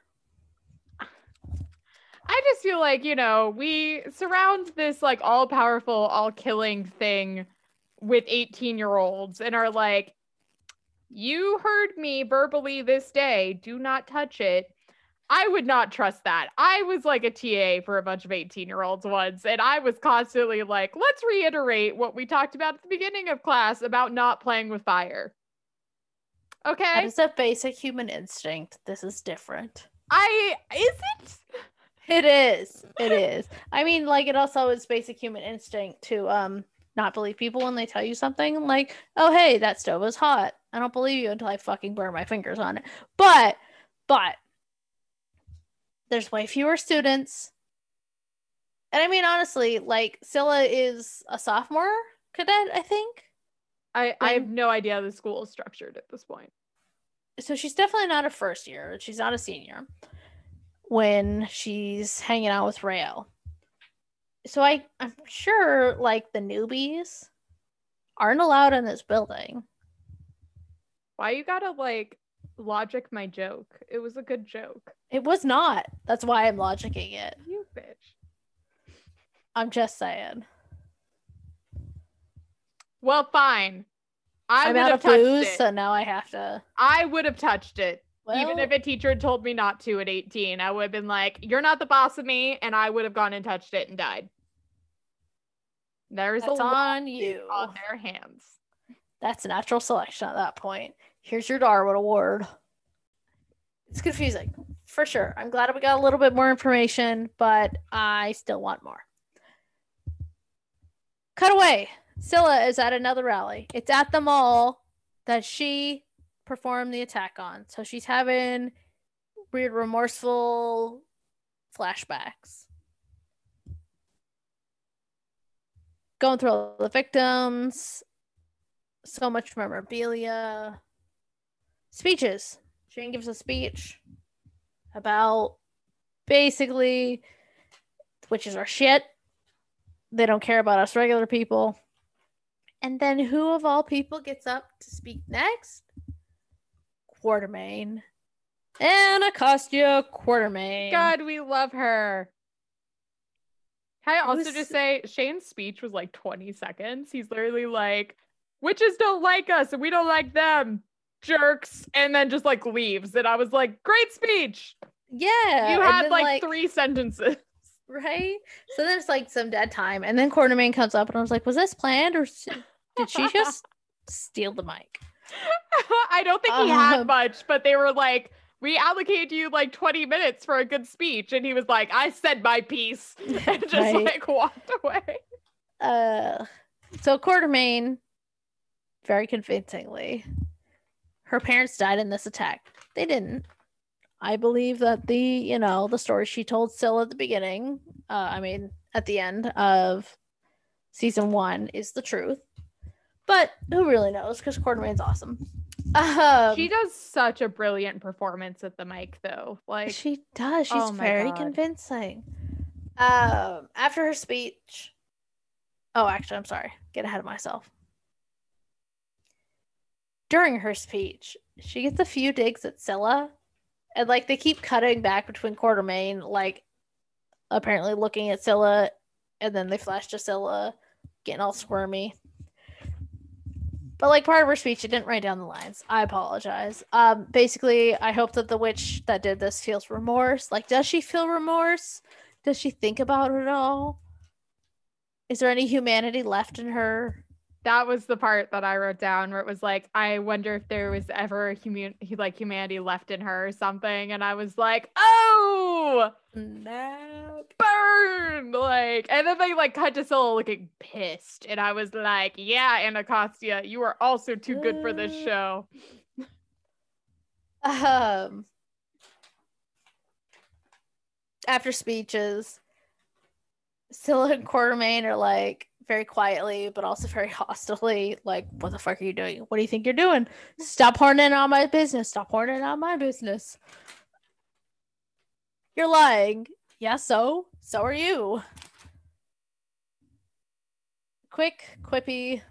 I just feel like, you know, we surround this like all powerful, all killing thing with 18 year olds and are like, you heard me verbally this day. Do not touch it. I would not trust that. I was like a TA for a bunch of 18 year olds once, and I was constantly like, let's reiterate what we talked about at the beginning of class about not playing with fire. Okay. That is a basic human instinct. This is different. I, is it? Is. It is. I mean, like, it also is basic human instinct to, um, not believe people when they tell you something like, oh, hey, that stove is hot. I don't believe you until I fucking burn my fingers on it. But, but, there's way fewer students. And I mean, honestly, like, Scylla is a sophomore cadet, I think. I, I have no idea how the school is structured at this point. So she's definitely not a first year. She's not a senior when she's hanging out with Raelle so I I'm sure like the newbies aren't allowed in this building. Why you gotta like logic my joke? It was a good joke. It was not. That's why I'm logicking it. You bitch. I'm just saying. Well, fine. I am out of booze, so now I have to. I would have touched it. Well, Even if a teacher had told me not to at 18, I would have been like, You're not the boss of me. And I would have gone and touched it and died. There's a on you. On their hands. That's natural selection at that point. Here's your Darwin Award. It's confusing, for sure. I'm glad we got a little bit more information, but I still want more. Cut away. Scylla is at another rally. It's at the mall that she perform the attack on. So she's having weird, remorseful flashbacks. Going through all the victims, so much memorabilia, speeches. Jane gives a speech about basically witches are shit. They don't care about us regular people. And then who of all people gets up to speak next? Quartermaine. Anacostia Quartermaine. God, we love her. Can I also was... just say Shane's speech was like 20 seconds. He's literally like, witches don't like us and we don't like them. Jerks. And then just like leaves. And I was like, great speech. Yeah. You had like, like three sentences. Right? So there's like some dead time. And then Quartermaine comes up and I was like, was this planned or did she just [LAUGHS] steal the mic? [LAUGHS] I don't think he had um, much, but they were like, we allocated you like 20 minutes for a good speech. And he was like, I said my piece [LAUGHS] and just right. like walked away. Uh so Quartermaine, very convincingly, her parents died in this attack. They didn't. I believe that the, you know, the story she told still at the beginning, uh, I mean, at the end of season one is the truth. But who really knows? Because Quartermaine's awesome. Um, she does such a brilliant performance at the mic, though. Like she does. She's oh very God. convincing. Um, after her speech. Oh, actually, I'm sorry. Get ahead of myself. During her speech, she gets a few digs at Scylla, and like they keep cutting back between Quartermaine, like apparently looking at Scylla, and then they flash to Scylla, getting all squirmy. But like part of her speech, she didn't write down the lines. I apologize. Um, basically, I hope that the witch that did this feels remorse. Like, does she feel remorse? Does she think about it all? Is there any humanity left in her? That was the part that I wrote down where it was like, I wonder if there was ever human like humanity left in her or something. And I was like, oh No. burn. Like, and then they like cut to Scylla looking pissed. And I was like, yeah, Anacostia, you are also too good for this Uh. show. Um after speeches, Scylla and Quartermaine are like very quietly, but also very [LAUGHS] hostilely, like, what the fuck are you doing? What do you think you're doing? Stop horning on my business. Stop horning on my business. You're lying. Yeah, so? So are you. Quick, quippy.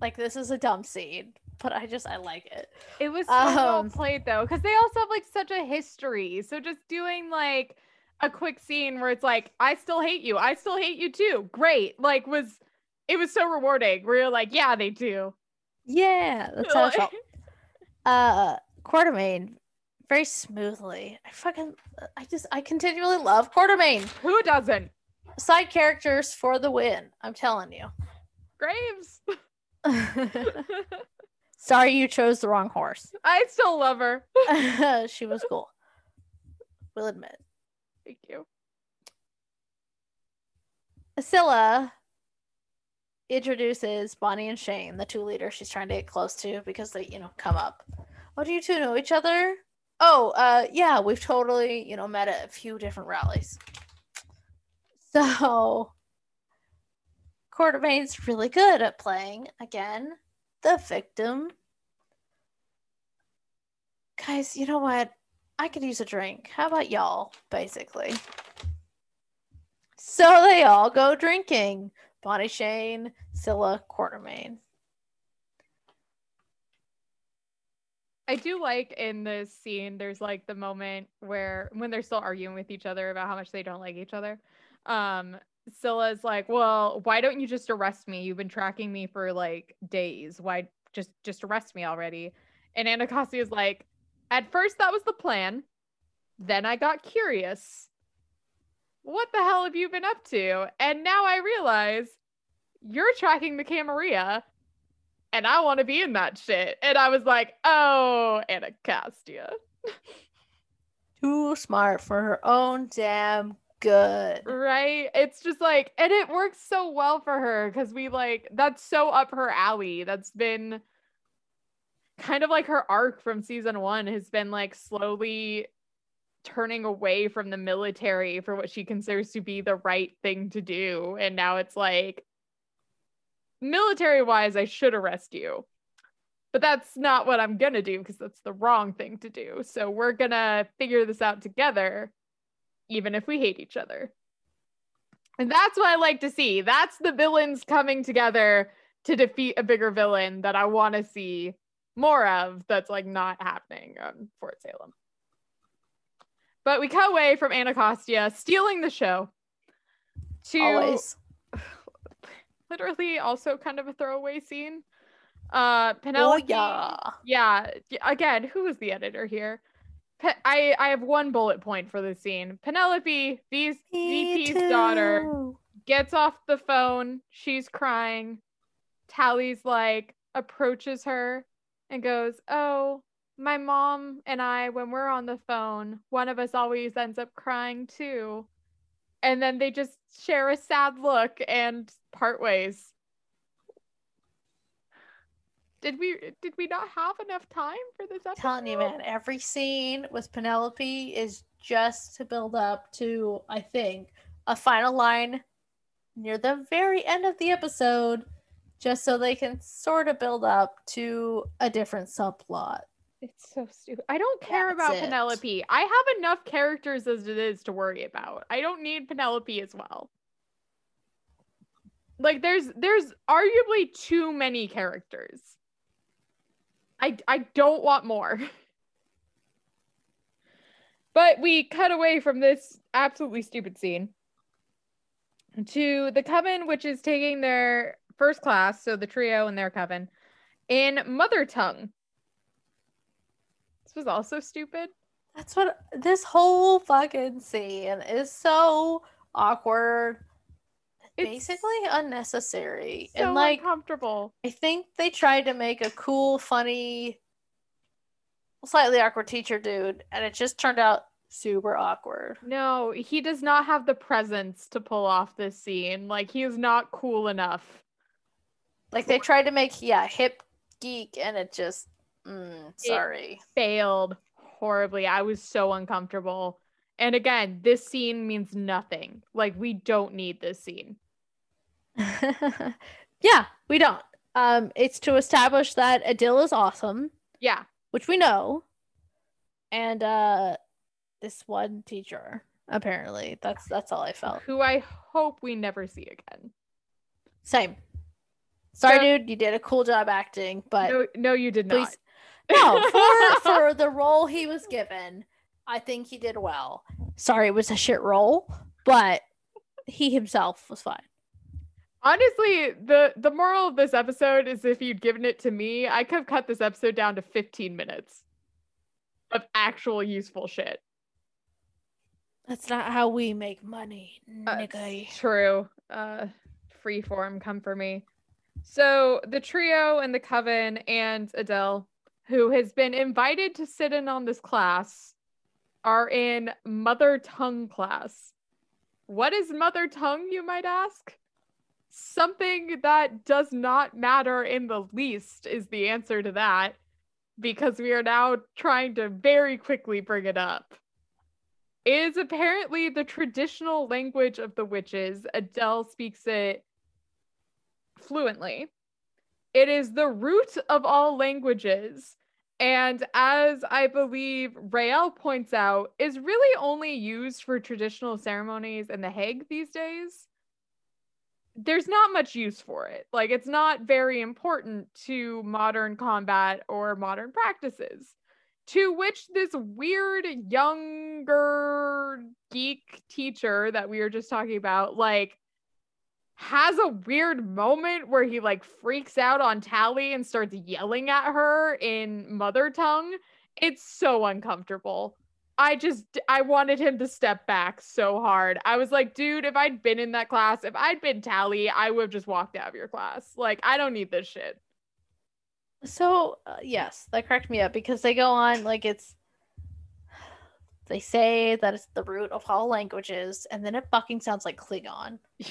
Like, this is a dumb scene, but I just, I like it. It was so well Um, played though, because they also have like such a history. So just doing like a quick scene where it's like, I still hate you. I still hate you too. Great. Like was it was so rewarding where you're like, yeah, they do. Yeah, that's how it felt. [LAUGHS] Uh, Quartermaine, very smoothly. I fucking, I just, I continually love Quartermaine. Who doesn't? Side characters for the win. I'm telling you. Graves. [LAUGHS] Sorry, you chose the wrong horse. [LAUGHS] I still love her. she was cool. We'll admit. Thank you. Scylla introduces Bonnie and Shane, the two leaders she's trying to get close to because they, you know, come up. Oh, do you two know each other? Oh, uh, yeah, we've totally, you know, met at a few different rallies. So, Quartermaine's really good at playing, again, the victim. Guys, you know what? I could use a drink. How about y'all, basically? So they all go drinking. Bonnie Shane, Scylla, Quartermaine. I do like in this scene, there's like the moment where when they're still arguing with each other about how much they don't like each other. Um, Scylla's like, Well, why don't you just arrest me? You've been tracking me for like days. Why just just arrest me already? And Anacostia is like, At first that was the plan. Then I got curious. What the hell have you been up to? And now I realize you're tracking the Camarilla and I want to be in that shit. And I was like, oh, Anacostia. [LAUGHS] Too smart for her own damn good. Right? It's just like, and it works so well for her because we like, that's so up her alley. That's been kind of like her arc from season one has been like slowly turning away from the military for what she considers to be the right thing to do. And now it's like, military wise, I should arrest you. But that's not what I'm going to do because that's the wrong thing to do. So we're going to figure this out together, even if we hate each other. And that's what I like to see. That's the villains coming together to defeat a bigger villain that I want to see more of that's like not happening on Fort Salem. But we cut away from Anacostia stealing the show to Always. [SIGHS] literally also kind of a throwaway scene. Uh Oh, Penelope. yeah. Yeah. y- Again, who is the editor here? Pe- I I have one bullet point for this scene. Penelope, Me VP's daughter, gets off the phone. She's crying. Tally's like approaches her and goes, "Oh, my mom and I, when we're on the phone, one of us always ends up crying too." And then they just share a sad look and part ways. Did we did we not have enough time for this episode? I'm telling you, man, every scene with Penelope is just to build up to, I think, a final line near the very end of the episode, just so they can sort of build up to a different subplot. It's so stupid. I don't care That's about it. Penelope. I have enough characters as it is to worry about. I don't need Penelope as well. Like there's there's arguably too many characters. I I don't want more. [LAUGHS] But we cut away from this absolutely stupid scene to the coven, which is taking their first class, so the trio and their coven, in mother tongue. This was also stupid. That's what this whole fucking scene is so awkward. It's basically unnecessary. so and like uncomfortable. I think they tried to make a cool, funny, slightly awkward teacher dude, and it just turned out super awkward. No, he does not have the presence to pull off this scene. Like he is not cool enough. Like they tried to make yeah, hip geek and it just mm, sorry. Failed horribly. I was so uncomfortable. And again, this scene means nothing. Like we don't need this scene. [LAUGHS] yeah, we don't. Um it's to establish that Adil is awesome, Yeah. which we know. And uh this one teacher apparently. That's that's all I felt. Who I hope we never see again. Same. Sorry, So- dude, you did a cool job acting, but no, no, you did not. No [LAUGHS] for for the role he was given i think he did well sorry it was a shit role but he himself was fine Honestly, the the moral of this episode is if you'd given it to me, I could have cut this episode down to 15 minutes of actual useful shit. that's not how we make money Uh, nigga it's true. Uh, free form, come for me. So the trio and the coven and Adil, who has been invited to sit in on this class, are in mother tongue class. What is mother tongue, you might ask? Something that does not matter in the least is the answer to that, because we are now trying to very quickly bring it up is apparently the traditional language of the witches. Adil speaks it fluently. It is the root of all languages. And as I believe Raelle points out, is really only used for traditional ceremonies in The Hague these days. There's not much use for it. Like, it's not very important to modern combat or modern practices to which this weird younger geek teacher that we were just talking about like has a weird moment where he like freaks out on Tally and starts yelling at her in mother tongue. It's so uncomfortable. I just I wanted him to step back so hard. I was like, dude, if I'd been in that class, if I'd been Tally, I would have just walked out of your class. Like, I don't need this shit. so uh, yes that cracked me up because they go on like it's they say that it's the root of all languages and then it fucking sounds like klingon [LAUGHS]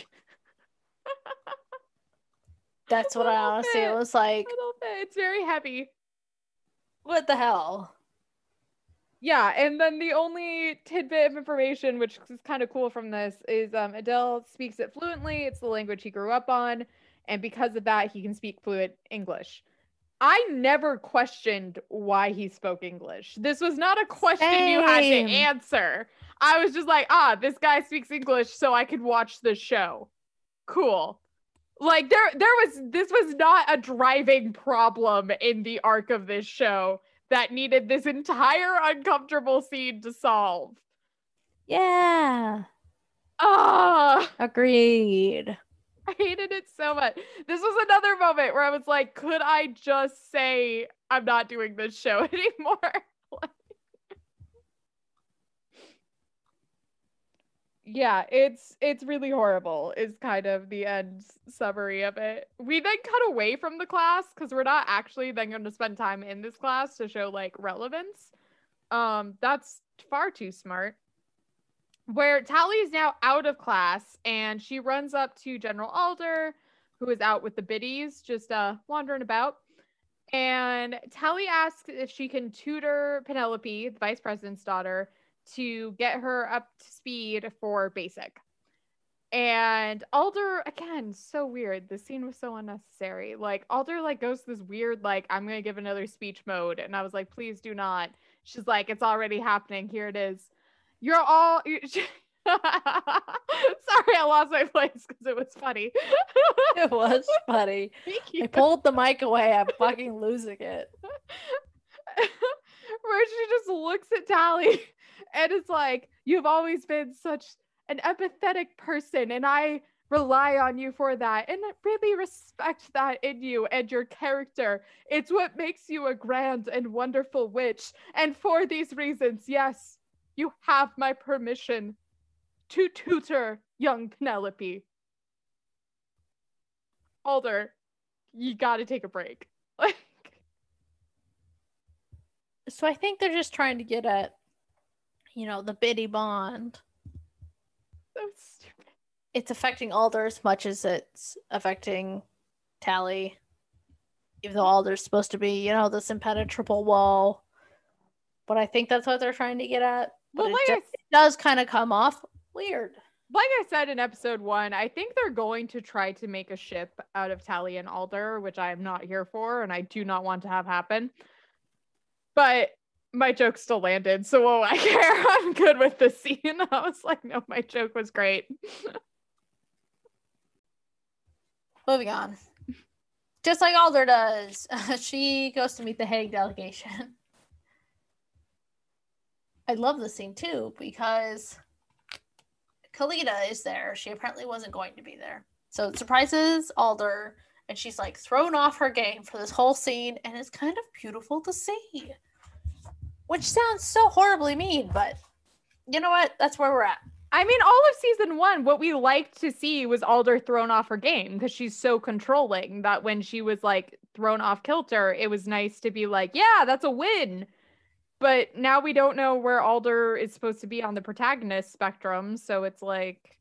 that's what i honestly bit. was like A little bit. It's very heavy. what the hell Yeah, and then the only tidbit of information, which is kind of cool from this, is um, Adil speaks it fluently. It's the language he grew up on, and because of that, he can speak fluent English. I never questioned why he spoke English. This was not a question you had to answer. I was just like, ah, this guy speaks English, so I could watch the show. Cool. Like there, there was this was not a driving problem in the arc of this show that needed this entire uncomfortable scene to solve. yeah Ah, agreed I hated it so much. This was another moment where I was like, could I just say I'm not doing this show [LAUGHS] anymore? Yeah, it's it's really horrible is kind of the end summary of it. We then cut away from the class because we're not actually then going to spend time in this class to show like relevance. Um, that's far too smart. Where Tally is now out of class and she runs up to General Alder, who is out with the biddies, just uh wandering about. And Tally asks if she can tutor Penelope, the vice president's daughter, to get her up to speed for basic. And Alder, again, so weird. The scene was so unnecessary. Like Alder like goes to this weird, like, I'm gonna give another speech mode. And I was like, please do not. She's like, it's already happening. Here it is. You're all you- [LAUGHS] Sorry, I lost my place because it was funny. [LAUGHS] it was funny Thank i pulled the mic away i'm fucking losing it [LAUGHS] where she just looks at Tally and it's like, You've always been such an empathetic person, and I rely on you for that and really respect that in you and your character. It's what makes you a grand and wonderful witch. And for these reasons, yes, you have my permission to tutor young Penelope. Alder, you got to take a break. [LAUGHS] So I think they're just trying to get at, you know, the biddy bond. so stupid. It's affecting Alder as much as it's affecting Tally. Even though Alder's supposed to be, you know, this impenetrable wall. But I think that's what they're trying to get at. But Well, like it does kind of come off weird. like I said in episode one, I think they're going to try to make a ship out of Tally and Alder, which I am not here for and I do not want to have happen. But my joke still landed, so do [LAUGHS] I care? I'm good with the scene. [LAUGHS] I was like, no, my joke was great. Moving on. Just like Alder does, [LAUGHS] she goes to meet the Hague delegation. I love this scene too because Khalida is there. She apparently wasn't going to be there. So it surprises Alder, and she's like thrown off her game for this whole scene, and it's kind of beautiful to see. Which sounds so horribly mean, but you know what? That's where we're at. I mean, all of season one, what we liked to see was Alder thrown off her game because she's so controlling that when she was like thrown off kilter, it was nice to be like, yeah, that's a win. But now we don't know where Alder is supposed to be on the protagonist spectrum. So it's like,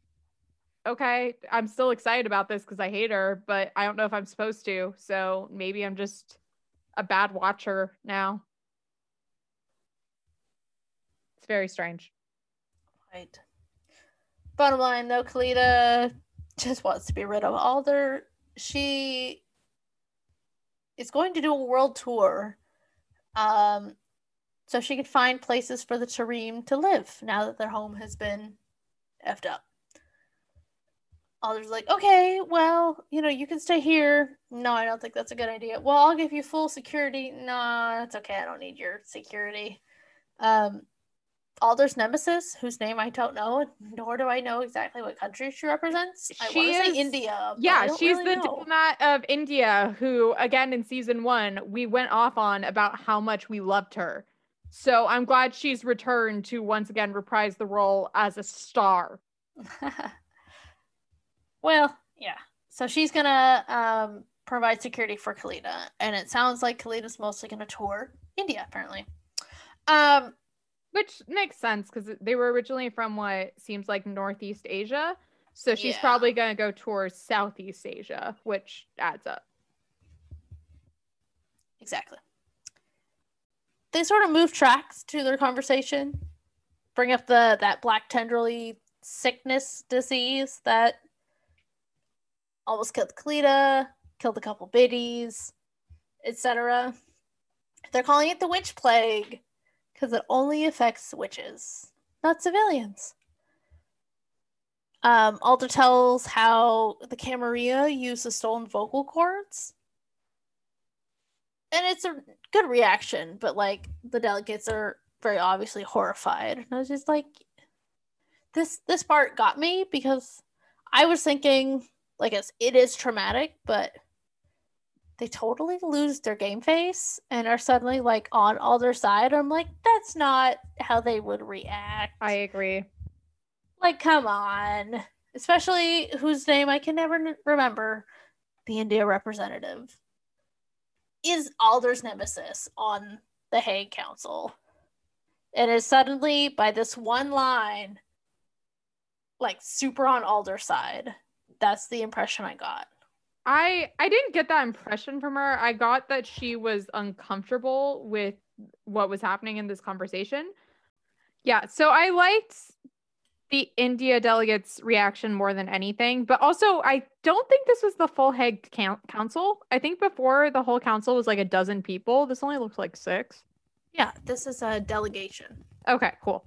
okay, I'm still excited about this because I hate her, but I don't know if I'm supposed to. So maybe I'm just a bad watcher now. It's very strange. Right. Bottom line, though, Khalida just wants to be rid of Alder. She is going to do a world tour, um, so she could find places for the Tarim to live now that their home has been effed up. Alder's like, okay, well, you know, you can stay here. No, I don't think that's a good idea. Well, I'll give you full security. No, that's okay. I don't need your security. Um, Alder's nemesis, whose name I don't know, nor do I know exactly what country she represents. I She want to is- say India. Yeah, she's really the know. diplomat of India who, again, in season one, we went off on about how much we loved her. So I'm glad she's returned to once again reprise the role as a star. [LAUGHS] well, yeah. So she's gonna um, provide security for Khalida, and it sounds like Khalida's mostly gonna tour India, apparently. Um, Which makes sense because they were originally from what seems like Northeast Asia. So she's Yeah. probably going to go towards Southeast Asia, which adds up. exactly. They sort of move tracks to their conversation, bring up the that black tendrily sickness disease that almost killed Khalida, killed a couple biddies, etc. They're calling it the witch plague because it only affects witches, not civilians. Um, Alder tells how the Camarilla use the stolen vocal cords and it's a good reaction, but like the delegates are very obviously horrified. And I was just like, this this part got me because I was thinking like it's, it is traumatic, but they totally lose their game face and are suddenly like on all their side. I'm like, that's not how they would react. I agree. like, come on, especially whose name I can never remember, the India representative is Alder's nemesis on the Hague Council. And is suddenly, by this one line, like super on Alder's side. That's the impression I got. I I didn't get that impression from her. I got that she was uncomfortable with what was happening in this conversation. Yeah, so I liked the India delegates' reaction more than anything, but also I don't think this was the full Hague council. I think before the whole council was like a dozen people. This only looks like six. Yeah, this is a delegation. Okay, cool.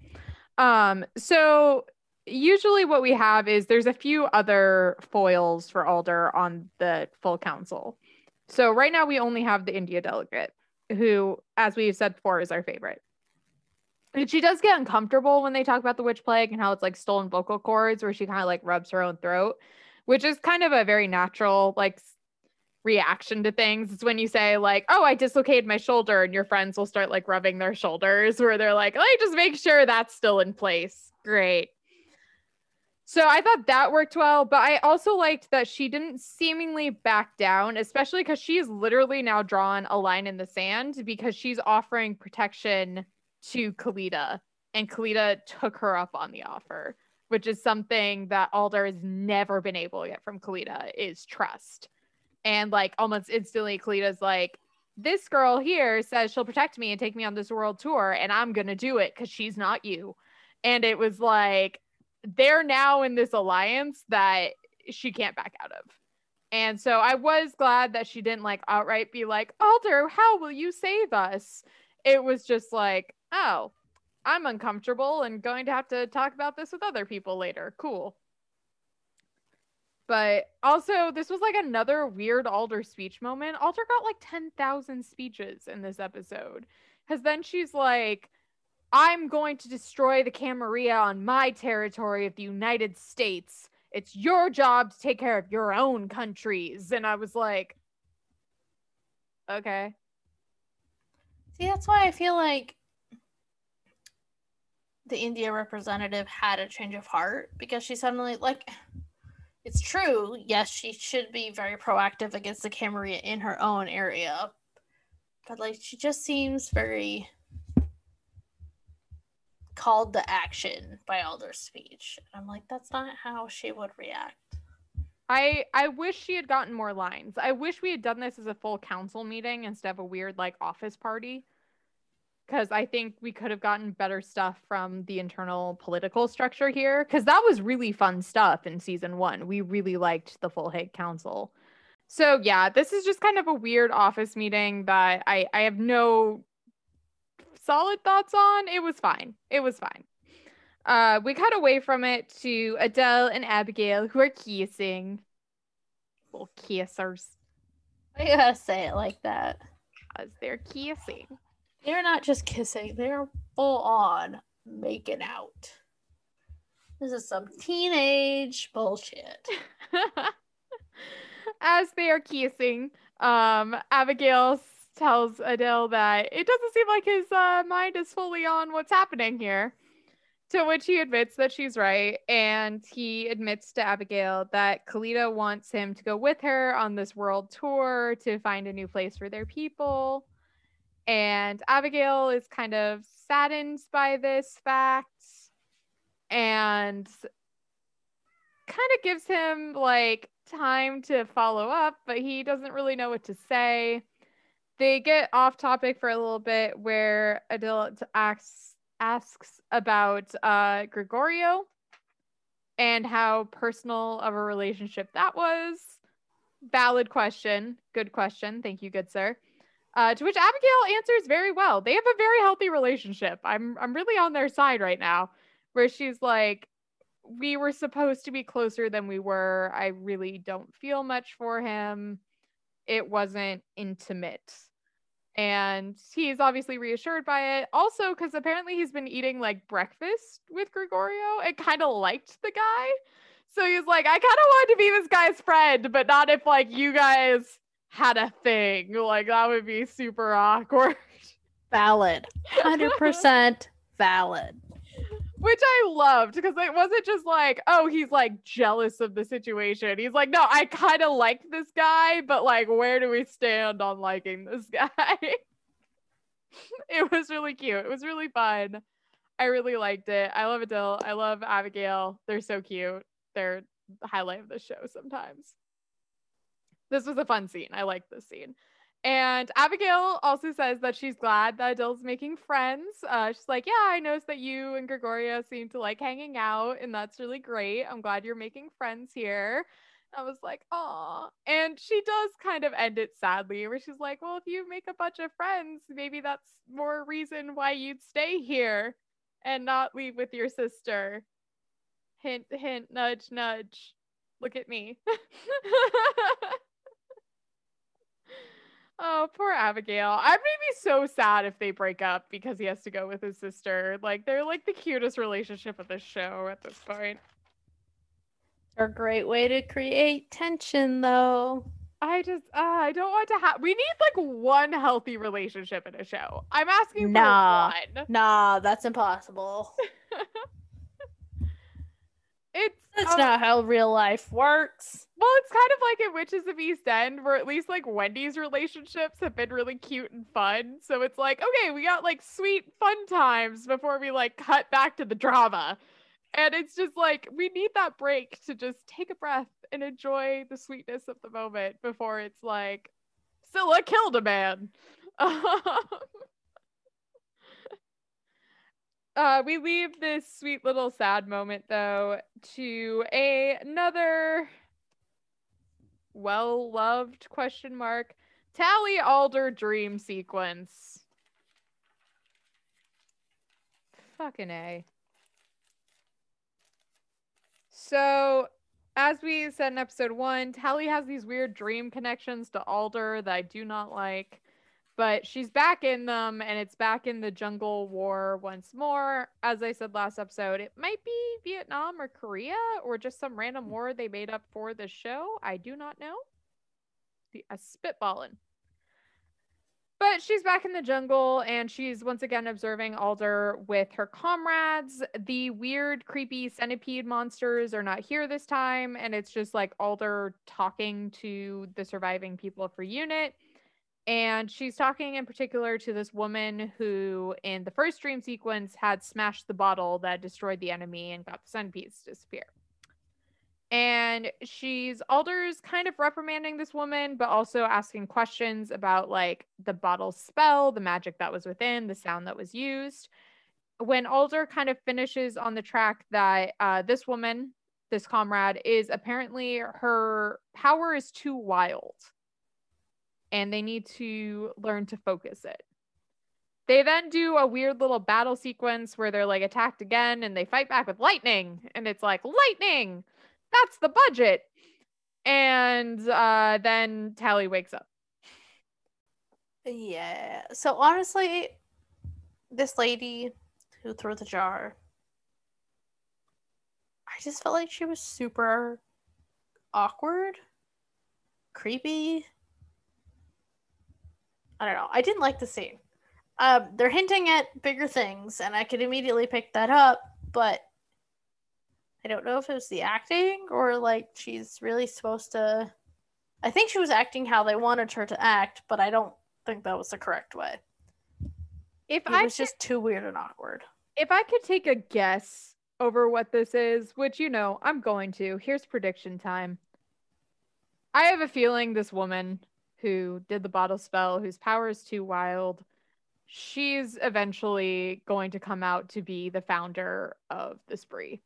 Um, so usually what we have is there's a few other foils for Alder on the full council. So right now we only have the India delegate, who, as we've said before, is our favorite. And she does get uncomfortable when they talk about the witch plague and how it's like stolen vocal cords, where she kind of like rubs her own throat, which is kind of a very natural like reaction to things. It's when you say like, "Oh, I dislocated my shoulder," and your friends will start like rubbing their shoulders, where they're like, "Let me just make sure that's still in place." Great. So I thought that worked well, but I also liked that she didn't seemingly back down, especially because she's literally now drawn a line in the sand because she's offering protection to Khalida, and Khalida took her up on the offer, which is something that Alder has never been able to get from Khalida is trust. And like almost instantly, Khalida's like, this girl here says she'll protect me and take me on this world tour, and I'm gonna do it because she's not you. And it was like they're now in this alliance that she can't back out of. And so I was glad that she didn't like outright be like, Alder, how will you save us? It was just like, oh, I'm uncomfortable and going to have to talk about this with other people later. Cool. But also, this was like another weird Alder speech moment. Alder got like 10,000 speeches in this episode. Because then she's like, I'm going to destroy the Camarilla on my territory of the United States. It's your job to take care of your own countries. And I was like, okay. See, that's why I feel like the India representative had a change of heart because she suddenly, like, it's true. Yes, she should be very proactive against the Camarilla in her own area. But, like, she just seems very called to action by Alder's speech. And I'm like, that's not how she would react. I I wish she had gotten more lines. I wish we had done this as a full council meeting instead of a weird like office party. Cause I think we could have gotten better stuff from the internal political structure here. Cause that was really fun stuff in season one. We really liked the full Hague Council. So yeah, this is just kind of a weird office meeting that I, I have no solid thoughts on. It was fine. It was fine. Uh, we cut away from it to Adil and Abigail who are kissing. Little kissers. I gotta say it like that. As they're kissing. They're not just kissing, they're full on making out. This is some teenage bullshit. [LAUGHS] As they are kissing, um, Abigail tells Adil that it doesn't seem like his uh, mind is fully on what's happening here. To which he admits that she's right. And he admits to Abigail that Khalida wants him to go with her on this world tour to find a new place for their people. And Abigail is kind of saddened by this fact and kind of gives him like time to follow up, but he doesn't really know what to say they get off topic for a little bit where Adil asks asks about uh, Gregorio and how personal of a relationship that was. Valid question. Good question. Thank you, good sir. Uh, to which Abigail answers very well. They have a very healthy relationship. I'm I'm really on their side right now, where she's like, we were supposed to be closer than we were. I really don't feel much for him. It wasn't intimate and he's obviously reassured by it. Also, because apparently he's been eating like breakfast with Gregorio and kind of liked the guy. So he's like, I kind of wanted to be this guy's friend, but not if like you guys had a thing. Like that would be super awkward. Valid. [LAUGHS] 100% valid which I loved because it wasn't just like, oh, he's like jealous of the situation. He's like, no, I kind of like this guy, but like, where do we stand on liking this [LAUGHS] guy? it was really cute. It was really fun. I really liked it. I love Adil. I love Abigail. They're so cute. They're the highlight of the show sometimes. This was a fun scene. I liked this scene. And Abigail also says that she's glad that Adil's making friends. Uh, she's like, Yeah, I noticed that you and Gregorio seem to like hanging out, and that's really great. I'm glad you're making friends here. I was like, Aw. And she does kind of end it sadly, where she's like, Well, if you make a bunch of friends, maybe that's more reason why you'd stay here and not leave with your sister. Hint, hint, nudge, nudge. Look at me. [LAUGHS] Oh, poor Abigail. I'd be so sad if they break up because he has to go with his sister. Like they're like the cutest relationship of the show at this point. A great way to create tension though. I just uh, I don't want to have we need like one healthy relationship in a show. I'm asking nah, for one. Nah, that's impossible. [LAUGHS] it's That's Oh. not how real life works. Well, it's kind of like in Witches of East End, where at least like Wendy's relationships have been really cute and fun. So it's like, okay, we got like sweet fun times before we like cut back to the drama. And it's just like we need that break to just take a breath and enjoy the sweetness of the moment before it's like Scylla killed a man. [LAUGHS] Um, uh, we leave this sweet little sad moment though to a another well loved question mark Tally Alder dream sequence. Fucking A. So, as we said in episode one, Tally has these weird dream connections to Alder that I do not like, but she's back in them and it's back in the jungle war once more. As I said last episode, it might be Vietnam or Korea or just some random war they made up for the show. I do not know. The uh, spitballing. But she's back in the jungle and she's once again observing Alder with her comrades. The weird, creepy centipede monsters are not here this time, and it's just like Alder talking to the surviving people of her unit. And she's talking in particular to this woman who, in the first dream sequence, had smashed the bottle that destroyed the enemy and got the centipedes to disappear and she's Alder's kind of reprimanding this woman, but also asking questions about like the bottle spell, the magic that was within, the sound that was used. When Alder kind of finishes on the track that uh, this woman, this comrade, is apparently her power is too wild, and they need to learn to focus it. They then do a weird little battle sequence where they're like attacked again and they fight back with lightning. And it's like, lightning! that's the budget. And uh, then Tally wakes up. Yeah. So honestly, this lady who threw the jar, I just felt like she was super awkward, creepy. I don't know. I didn't like the scene. Um, they're hinting at bigger things, and I could immediately pick that up, but I don't know if it was the acting or like she's really supposed to. I think she was acting how they wanted her to act, but I don't think that was the correct way. If It I was could, just too weird and awkward. if I could take a guess over what this is, which you know I'm going to, here's prediction time. I have a feeling this woman who did the bottle spell, whose power is too wild, she's eventually going to come out to be the founder of the spree.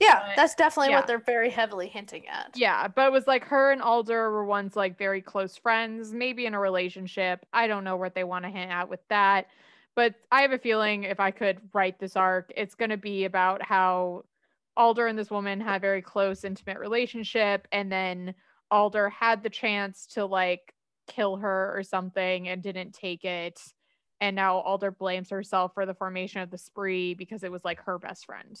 Yeah, But- that's definitely yeah. what they're very heavily hinting at. Yeah, but it was like her and Alder were once like very close friends, maybe in a relationship. I don't know what they want to hint out with that. But I have a feeling if I could write this arc, it's going to be about how Alder and this woman had a very close, intimate relationship. And then Alder had the chance to like kill her or something and didn't take it. And now Alder blames herself for the formation of the spree because it was like her best friend.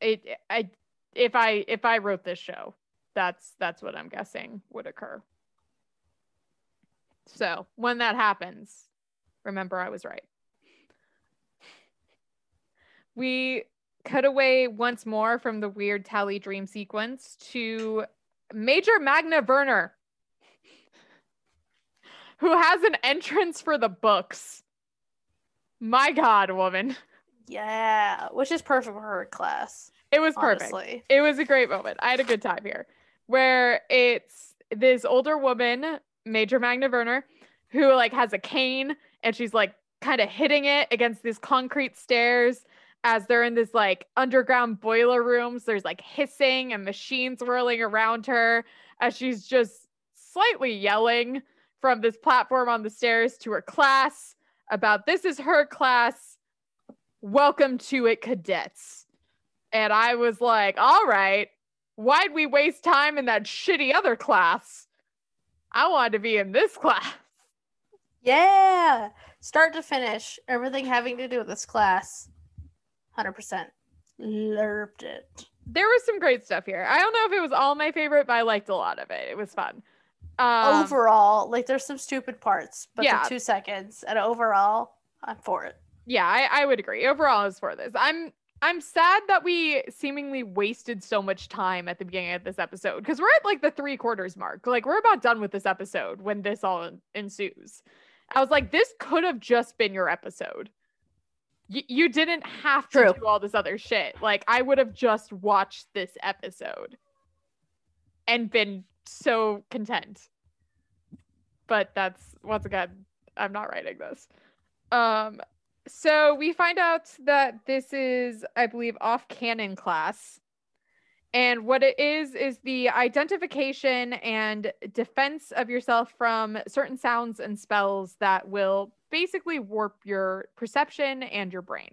It, I, if I if I wrote this show, that's that's what I'm guessing would occur. So when that happens, remember I was right. We cut away once more from the weird Tally dream sequence to Major Magna Werner, who has an entrance for the books. My God, woman. Yeah, which is perfect for her class. It was perfect. Honestly. it was a great moment. I had a good time here, where it's this older woman, Major Magna Werner, who like has a cane and she's like kind of hitting it against these concrete stairs as they're in this like underground boiler rooms. There's like hissing and machines whirling around her as she's just slightly yelling from this platform on the stairs to her class about this is her class. Welcome to it, cadets. And I was like, all right, why'd we waste time in that shitty other class? I wanted to be in this [LAUGHS] class. Yeah, start to finish, everything having to do with this class. 100%. Lerped it. There was some great stuff here. I don't know if it was all my favorite, but I liked a lot of it. It was fun. Um, overall, like there's some stupid parts, but Yeah. the two seconds, and overall, I'm for it. yeah, I, I would agree. Overall, I was for this. I'm I'm sad that we seemingly wasted so much time at the beginning of this episode because we're at like the three quarters mark. Like we're about done with this episode when this all ensues. I was like, this could have just been your episode. Y- you didn't have to True. do all this other shit. Like I would have just watched this episode and been so content. But that's once again, I'm not writing this. Um so we find out that this is, I believe, off canon class. And what it is, is the identification and defense of yourself from certain sounds and spells that will basically warp your perception and your brain.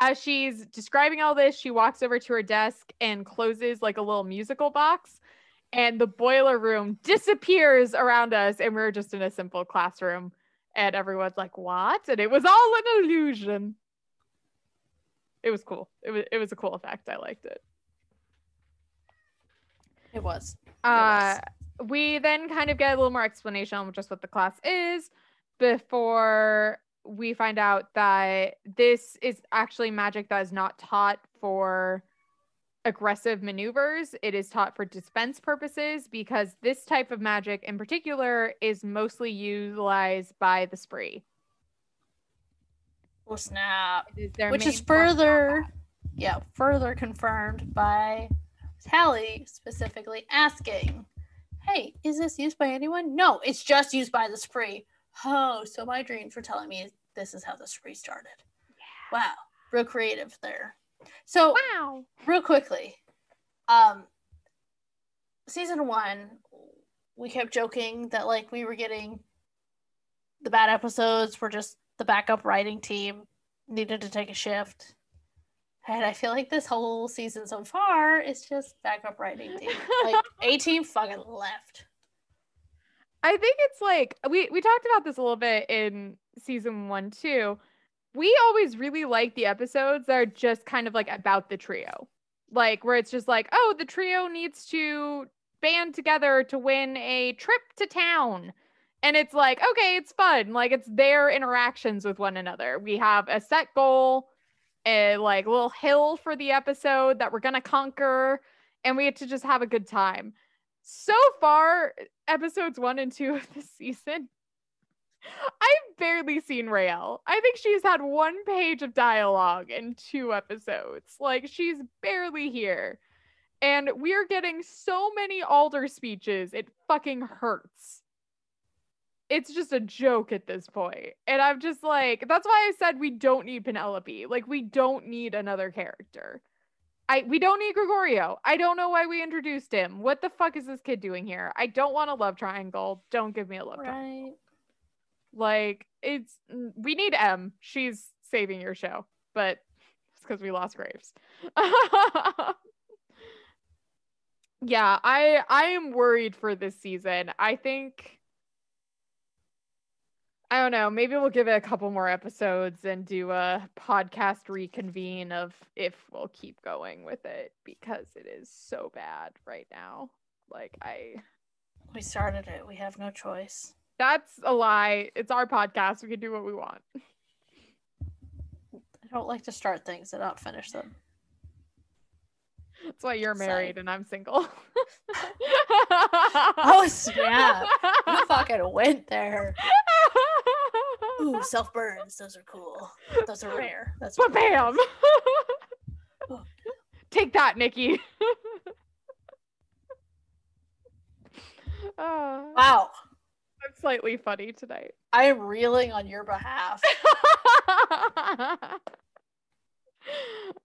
As she's describing all this, she walks over to her desk and closes like a little musical box. And the boiler room disappears around us. And we're just in a simple classroom and everyone's like, "What?" And it was all an illusion. It was cool. It was it was a cool effect. I liked it. It was. Uh, we then kind of get a little more explanation on just what the class is before we find out that this is actually magic that is not taught for aggressive maneuvers. It is taught for defense purposes because this type of magic in particular is mostly utilized by the spree. Oh snap! Is Which is main form of further, yeah, further confirmed by Tally specifically asking, "Hey, is this used by anyone?" No, it's just used by the spree. Oh, so my dreams were telling me this is how the spree started. Wow, real creative there. So Wow. real quickly um season one we kept joking that like we were getting the bad episodes were just the backup writing team needed to take a shift and i feel like this whole season so far is just backup writing team like [LAUGHS] a team fucking left I think it's like we we talked about this a little bit in season 1 too. We always really like the episodes that are just kind of like about the trio. Like where it's just like, "Oh, the trio needs to band together to win a trip to town." And it's like, okay, it's fun. Like it's their interactions with one another. We have a set goal, a like little hill for the episode that we're to conquer and we get to just have a good time. So far, episodes one and two [LAUGHS] of this season, I've barely seen Raelle. I think she's had one page of dialogue in two episodes. Like, she's barely here. And we're getting so many Alder speeches, it fucking hurts. It's just a joke at this point. And I'm just like, that's why I said we don't need Penelope. Like, we don't need another character. I we don't need Gregorio. I don't know why we introduced him. What the fuck is this kid doing here? I don't want a love triangle. Don't give me a love triangle. Like it's we need M. She's saving your show, but it's because we lost Graves. [LAUGHS] yeah, I I am worried for this season. I think I don't know. Maybe we'll give it a couple more episodes and do a podcast reconvene of if we'll keep going with it because it is so bad right now. Like I we started it we have no choice that's a lie. It's our podcast. We can do what we want. i don't like to start things and not finish them That's why you're married and I'm single. [LAUGHS] oh snap you fucking went there [LAUGHS] Ooh, [LAUGHS] self burns. Those are cool. Those are rare. That's But bam! [LAUGHS] Oh. [LAUGHS] Take that, Nikki. uh, Wow. I'm slightly funny tonight. I am reeling on your behalf.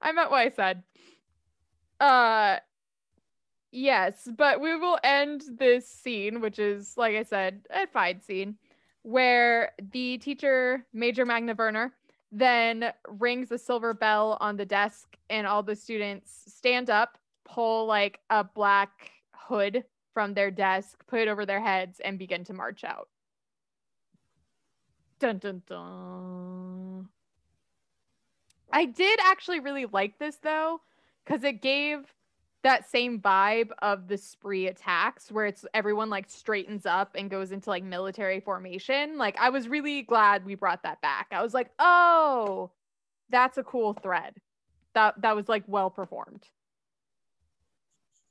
I meant what I said. Uh yes, but we will end this scene, which is like I said, a fine scene, where the teacher, Major Magna Werner, then rings a silver bell on the desk and all the students stand up, pull like a black hood from their desk, put it over their heads, and begin to march out. Dun dun dun. I did actually really like this though, because it gave that same vibe of the spree attacks where it's everyone like straightens up and goes into like military formation. Like I was really glad we brought that back. I was like, oh, that's a cool thread. That that was like well performed.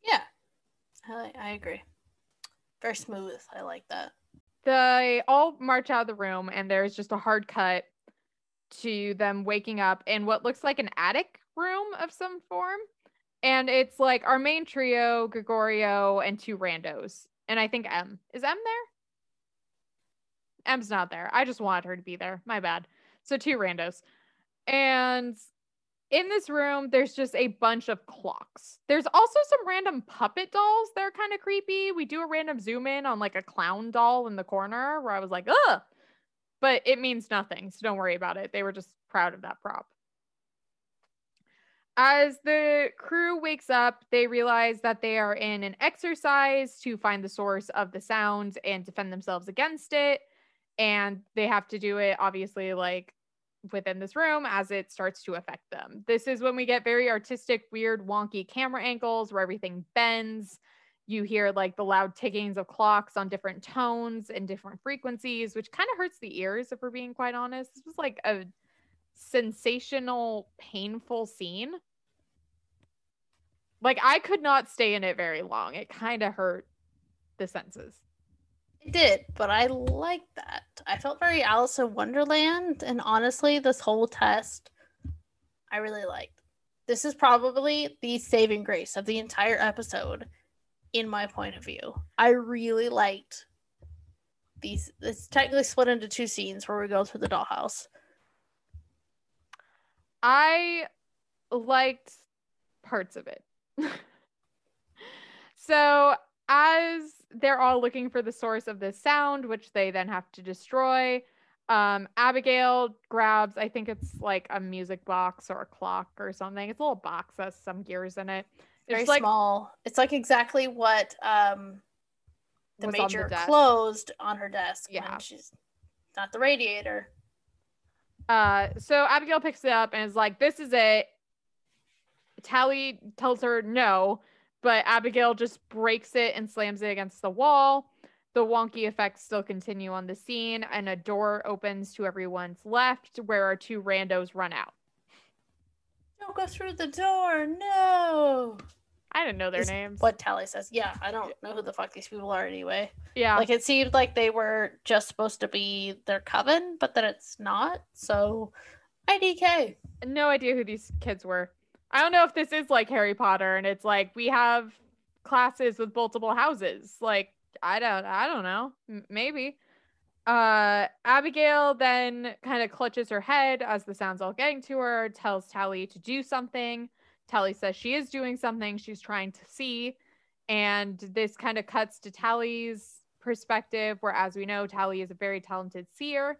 Yeah, I, I agree. Very smooth. I like that. They all march out of the room, and there's just a hard cut to them waking up in what looks like an attic room of some form. And it's like our main trio, Gregorio, and two randos. And I think M. Is M there? M's not there. I just wanted her to be there. My bad. So two randos. And in this room, there's just a bunch of clocks. There's also some random puppet dolls that are kind of creepy. We do a random zoom in on like a clown doll in the corner where I was like, ugh. But it means nothing. So don't worry about it. They were just proud of that prop. As the crew wakes up, they realize that they are in an exercise to find the source of the sound and defend themselves against it. And they have to do it, obviously, like within this room as it starts to affect them. This is when we get very artistic, weird, wonky camera angles where everything bends. You hear like the loud tickings of clocks on different tones and different frequencies, which kind of hurts the ears, if we're being quite honest. This was like a sensational, painful scene like I could not stay in it very long. It kind of hurt the senses. It did, but I liked that. I felt very Alice in Wonderland, and honestly, this whole test I really liked. This is probably the saving grace of the entire episode, in my point of view. I really liked these. It's technically split into two scenes where we go through the dollhouse. I liked parts of it. [LAUGHS] so as they're all looking for the source of this sound, which they then have to destroy, um, Abigail grabs, I think it's like a music box or a clock or something. It's a little box that has some gears in it. It's Very like, small. It's like exactly what um, the major the closed on her desk. Yeah. she's not the radiator. Uh, so Abigail picks it up and is like, "This is it. Tally tells her no, but Abigail just breaks it and slams it against the wall. The wonky effects still continue on the scene, and a door opens to everyone's left where our two randos run out. Don't go through the door, no. I didn't know their is names. What Tally says. Yeah, I don't know who the fuck these people are anyway. Yeah. Like it seemed like they were just supposed to be their coven, but that it's not. So IDK. No idea who these kids were. I don't know if this is like Harry Potter and it's like we have classes with multiple houses. Like I don't I don't know. M- maybe. Uh Abigail then kind of clutches her head as the sound's all getting to her, tells Tally to do something. Tally says she is doing something she's trying to see. And this kind of cuts to Tally's perspective, where as we know, Tally is a very talented seer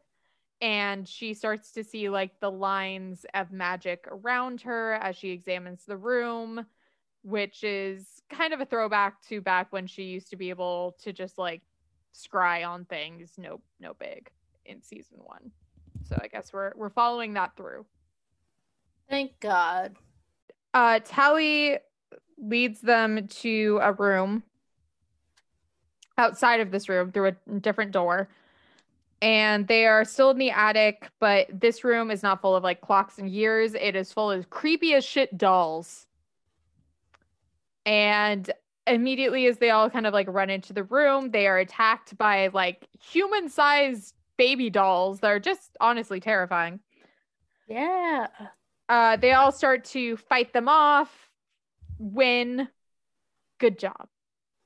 and she starts to see like the lines of magic around her as she examines the room which is kind of a throwback to back when she used to be able to just like scry on things no no big in season 1 so i guess we're we're following that through. Thank god. Uh Tally leads them to a room outside of this room through a different door and they are still in the attic, but this room is not full of like clocks and years. It is full of creepy as shit dolls. And immediately, as they all kind of like run into the room, they are attacked by like human sized baby dolls that are just honestly terrifying. Yeah. Uh, they all start to fight them off, win. Good job.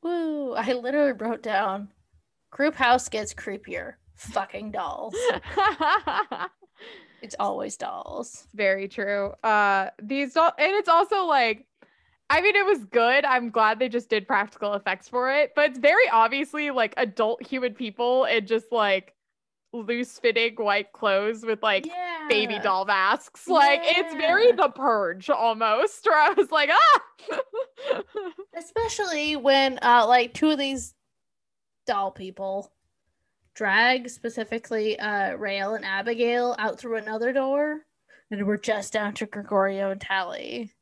Woo. I literally wrote down group house gets creepier fucking dolls. it's [LAUGHS] always dolls. Very true. Uh these dolls and it's also like I mean it was good. I'm glad they just did practical effects for it, but it's very obviously like adult human people and just like loose fitting white clothes with like yeah. baby doll masks. Like yeah. it's very the purge almost. [LAUGHS] Where I was like, ah [LAUGHS] especially when uh like two of these doll people drag specifically uh Raelle and Abigail out through another door, and we're just down to Gregorio and Tally.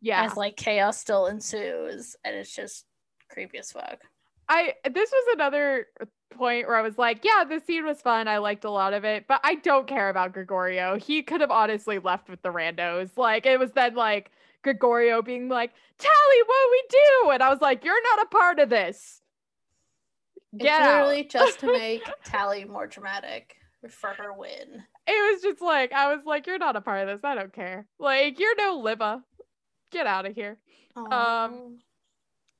Yeah. As like chaos still ensues, and it's just creepy as fuck. I this was another point where I was like, yeah, the scene was fun. I liked a lot of it, but I don't care about Gregorio. He could have honestly left with the randos. Like it was then like Gregorio being like, Tally, what we do? And I was like, you're not a part of this. It's literally just to [LAUGHS] make Tally more dramatic for her win. It was just like I was like, you're not a part of this. I don't care. Like you're no Liva. Get out of here. Aww. Um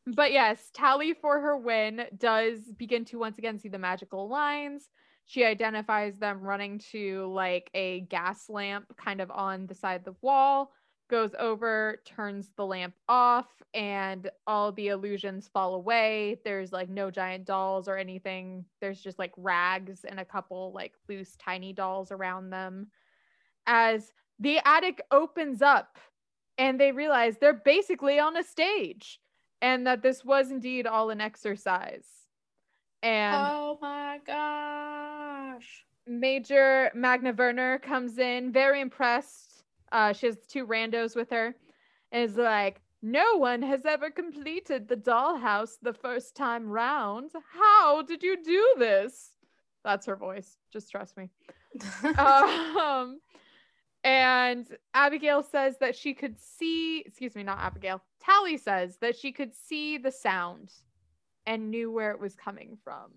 but yes, Tally for her win does begin to once again see the magical lines. She identifies them running to like a gas lamp kind of on the side of the wall, goes over, turns the lamp off, and all the illusions fall away. There's like no giant dolls or anything. There's just like rags and a couple like loose, tiny dolls around them. As the attic opens up and they realize they're basically on a stage and that this was indeed all an exercise. And oh my gosh. Major Magna Werner comes in, very impressed. Uh, she has two randos with her, and is like, No one has ever completed the dollhouse the first time round. How did you do this? That's her voice. Just trust me. [LAUGHS] um, and Abigail says that she could see, excuse me, not Abigail. Tally says that she could see the sound and knew where it was coming from.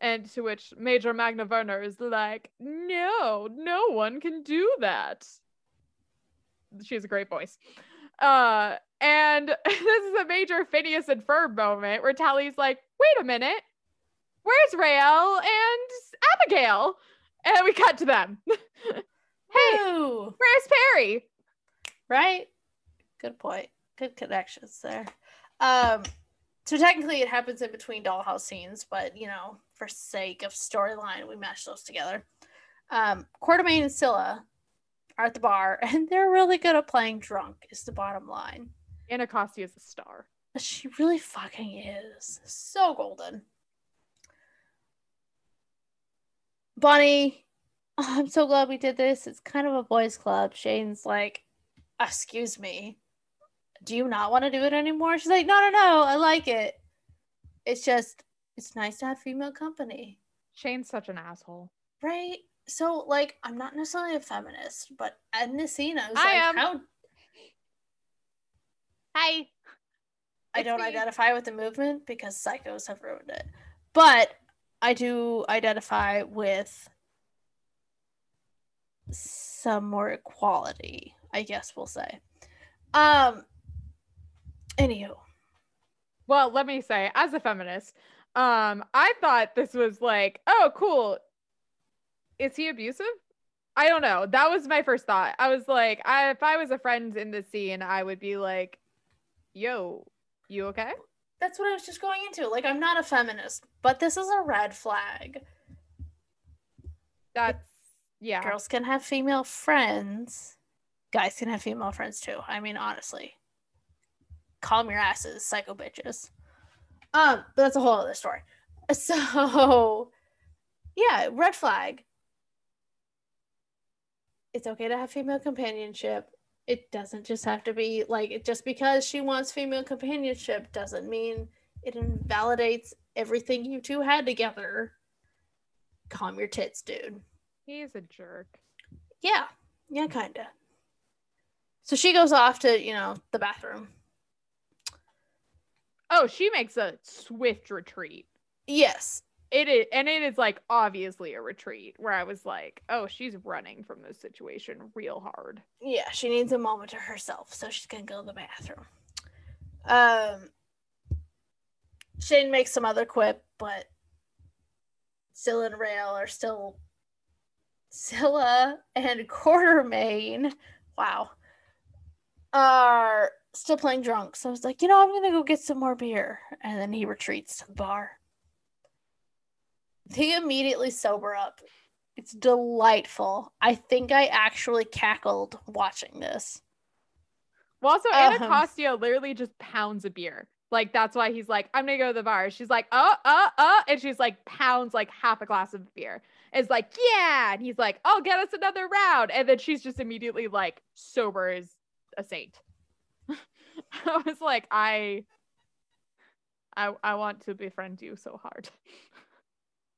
And to which Major Magna Werner is like, no, no one can do that. She has a great voice. Uh, and [LAUGHS] this is a major Phineas and Ferb moment where Tally's like, wait a minute, where's Raelle and Abigail? And we cut to them. [LAUGHS] Hey, Ooh. where's Perry? Right? Good point. Good connections there. Um, so technically it happens in between dollhouse scenes, but you know, for sake of storyline, we mash those together. Um, Quartermaine and Scylla are at the bar, [LAUGHS] and they're really good at playing drunk. Is the bottom line. Anacostia is a star. She really fucking is. So golden. Bonnie oh, [LAUGHS] I'm so glad we did this. It's kind of a boys' club. Shane's like, excuse me, do you not want to do it anymore? She's like, no, no, no, I like it. It's just, it's nice to have female company. Shane's such an asshole. Right? So, like, I'm not necessarily a feminist, but in this scene, I was like, am. how. Hi. I don't me. identify with the movement because psychos have ruined it. But I do identify with some more equality, I guess we'll say. Um anywho. Well, let me say, as a feminist, um, I thought this was like, oh, cool. Is he abusive? I don't know. That was my first thought. I was like, I, if I was a friend in the scene, I would be like, yo, you okay? That's what I was just going into. Like, I'm not a feminist, but this is a red flag. That's yeah. Girls can have female friends. Guys can have female friends too. I mean, honestly. Calm your asses, psycho bitches. Um, but that's a whole other story. [LAUGHS] So yeah, red flag. It's okay to have female companionship. It doesn't just have to be like just because she wants female companionship doesn't mean it invalidates everything you two had together. Calm your tits, dude. He's a jerk. Yeah. Yeah, kind of. So she goes off to, you know, the bathroom. Oh, she makes a swift retreat. Yes. It is and it is like obviously a retreat where I was like, oh, she's running from this situation real hard. Yeah, she needs a moment to herself, so she's gonna go to the bathroom. Um Shane makes some other quip, but Scylla and Raelle are still Scylla and Quartermaine wow, are still playing drunk. So I was like, you know, I'm gonna go get some more beer. And then he retreats to the bar. They immediately sober up. It's delightful. I think I actually cackled watching this. Well, also Anacostia um, literally just pounds a beer. Like that's why he's like, I'm gonna go to the bar. She's like, uh, uh, uh, and she's like pounds like half a glass of beer is like, yeah. And he's like, I'll get us another round. And then she's just immediately like sober as a saint. [LAUGHS] I was like, I I I want to befriend you so hard. [LAUGHS]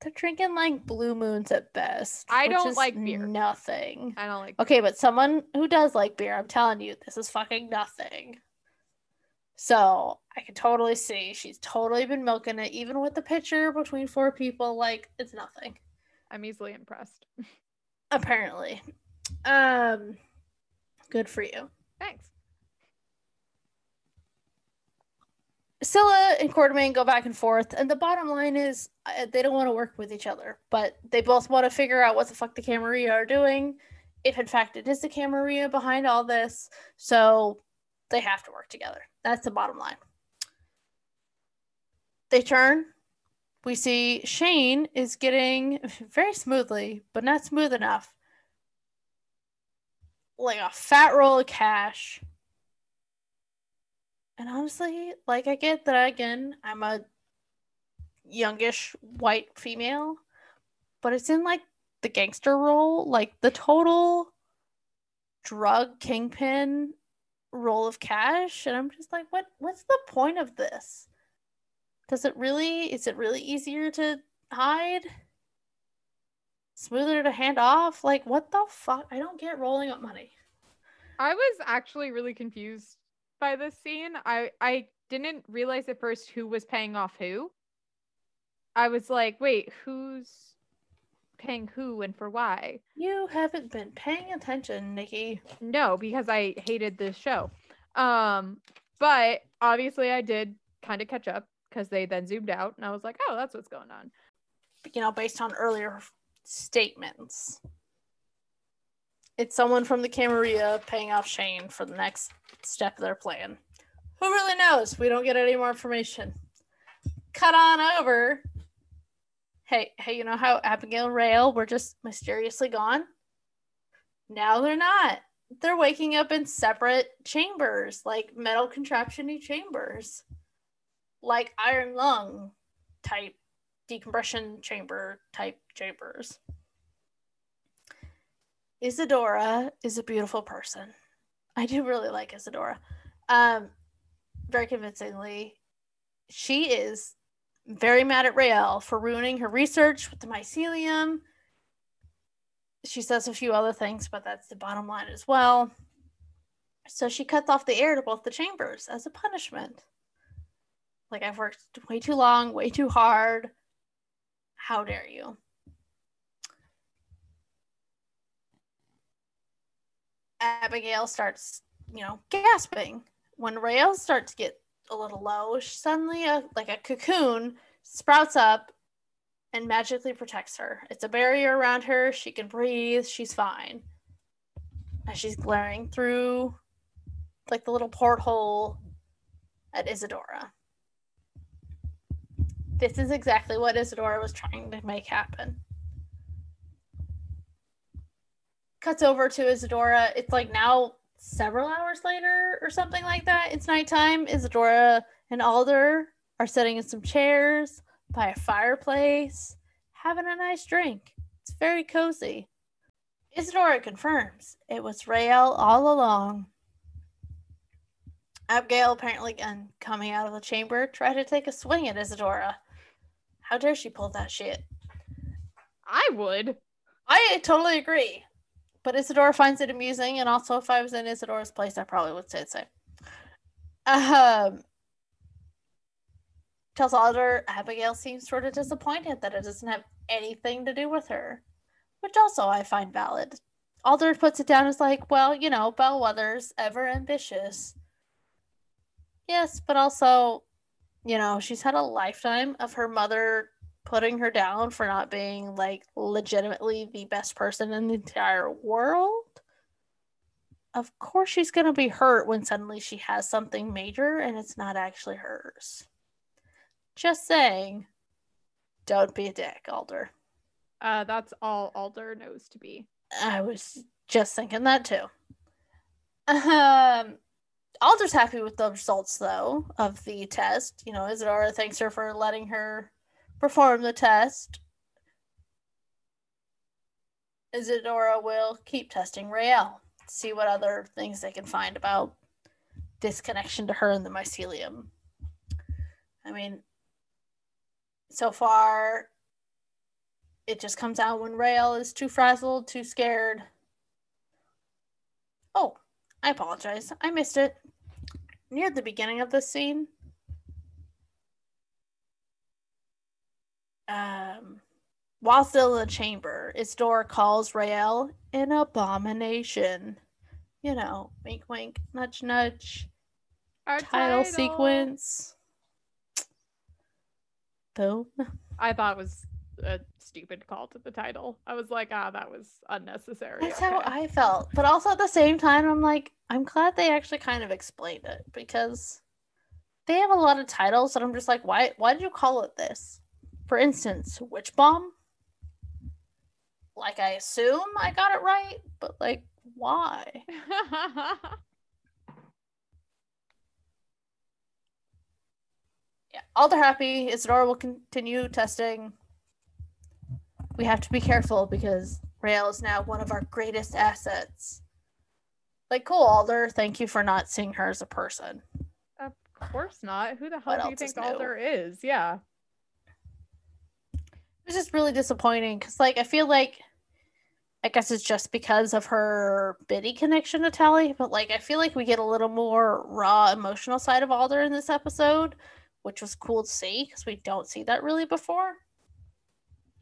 They're drinking like blue moons at best. I don't like beer. Nothing. I don't like. Okay, but someone who does like beer, I'm telling you, this is fucking nothing. So I can totally see she's totally been milking it, even with the pitcher between four people. Like it's nothing, I'm easily impressed. [LAUGHS] apparently. Um, good for you. Thanks. Scylla and Quartermaine go back and forth, and the bottom line is uh, they don't want to work with each other, but they both want to figure out what the fuck the Camarilla are doing, if in fact it is the Camarilla behind all this. So they have to work together. That's the bottom line. They turn. We see Shane is getting very smoothly, but not smooth enough. Like a fat roll of cash and honestly, like I get that again, I'm a youngish white female, but it's in like the gangster role, like the total drug kingpin roll of cash, and I'm just like, what what's the point of this? Does it really is it really easier to hide? Smoother to hand off? Like what the fuck? I don't get rolling up money. I was actually really confused by this scene. I I didn't realize at first who was paying off who. I was like, wait, who's paying who and for why? You haven't been paying attention, Nikki. No, because I hated this show. Um, but obviously I did kind of catch up because they then zoomed out and I was like, oh, that's what's going on. you know, based on earlier statements. It's someone from the Camarilla paying off Shane for the next step of their plan. Who really knows? We don't get any more information. Cut on over. Hey, hey, you know how Abigail and Raelle were just mysteriously gone? Now they're not. They're waking up in separate chambers, like metal contraptiony chambers, like iron lung type decompression chamber type chambers. Izadora is a beautiful person. I do really like Izadora. Um, very convincingly. She is very mad at Raelle for ruining her research with the mycelium. She says a few other things, but that's the bottom line as well. So she cuts off the air to both the chambers as a punishment. Like, I've worked way too long, way too hard. How dare you? Abigail starts, you know, gasping. When Raelle starts to get a little low, suddenly a like a cocoon sprouts up and magically protects her. It's a barrier around her. She can breathe. She's fine. As she's glaring through like the little porthole at Izadora. This is exactly what Izadora was trying to make happen. Cuts over to Izadora. It's like now several hours later or something like that. It's nighttime. Izadora and Alder are sitting in some chairs by a fireplace, having a nice drink. It's very cozy. Izadora confirms it was Raelle all along. Abigail, apparently again coming out of the chamber, tried to take a swing at Izadora. How dare she pull that shit? I would. I totally agree. But Izadora finds it amusing, and also if I was in Izadora's place, I probably would say the same. Um, tells Alder Abigail seems sort of disappointed that it doesn't have anything to do with her, which also I find valid. Alder puts it down as like, well, you know, Bellweather's ever ambitious. Yes, but also, you know, she's had a lifetime of her mother putting her down for not being like legitimately the best person in the entire world. Of course, she's going to be hurt when suddenly she has something major and it's not actually hers. Just saying, don't be a dick, Alder. Uh, that's all Alder knows to be. I was just thinking that too. Um, Alder's happy with the results though of the test. You know, Izadora thanks her for letting her perform the test. Izadora will keep testing Raelle, see what other things they can find about this connection to her and the mycelium. I mean, so far, it just comes out when Raelle is too frazzled, too scared. Oh, I apologize. I missed it. Near the beginning of this scene, um, while still in the chamber, Izadora calls Raelle an abomination. You know, wink, wink, nudge, nudge. Our title, sequence. Boom. I thought it was a stupid call to the title. I was like, ah, that was unnecessary. That's okay. how I felt. But also at the same time, I'm like, I'm glad they actually kind of explained it because they have a lot of titles that I'm just like, why why did you call it this? For instance, Witch Bomb. Like I assume I got it right, but like why? [LAUGHS] Yeah. All they're happy. Izadora will continue testing. We have to be careful because Raelle is now one of our greatest assets. Like, cool, Alder. Thank you for not seeing her as a person. of course not. Who the hell What do you else is think new? Alder is? Yeah. It was just really disappointing because, like, I feel like, I guess it's just because of her Biddy connection to Tally, but like, I feel like we get a little more raw emotional side of Alder in this episode, which was cool to see because we don't see that really before.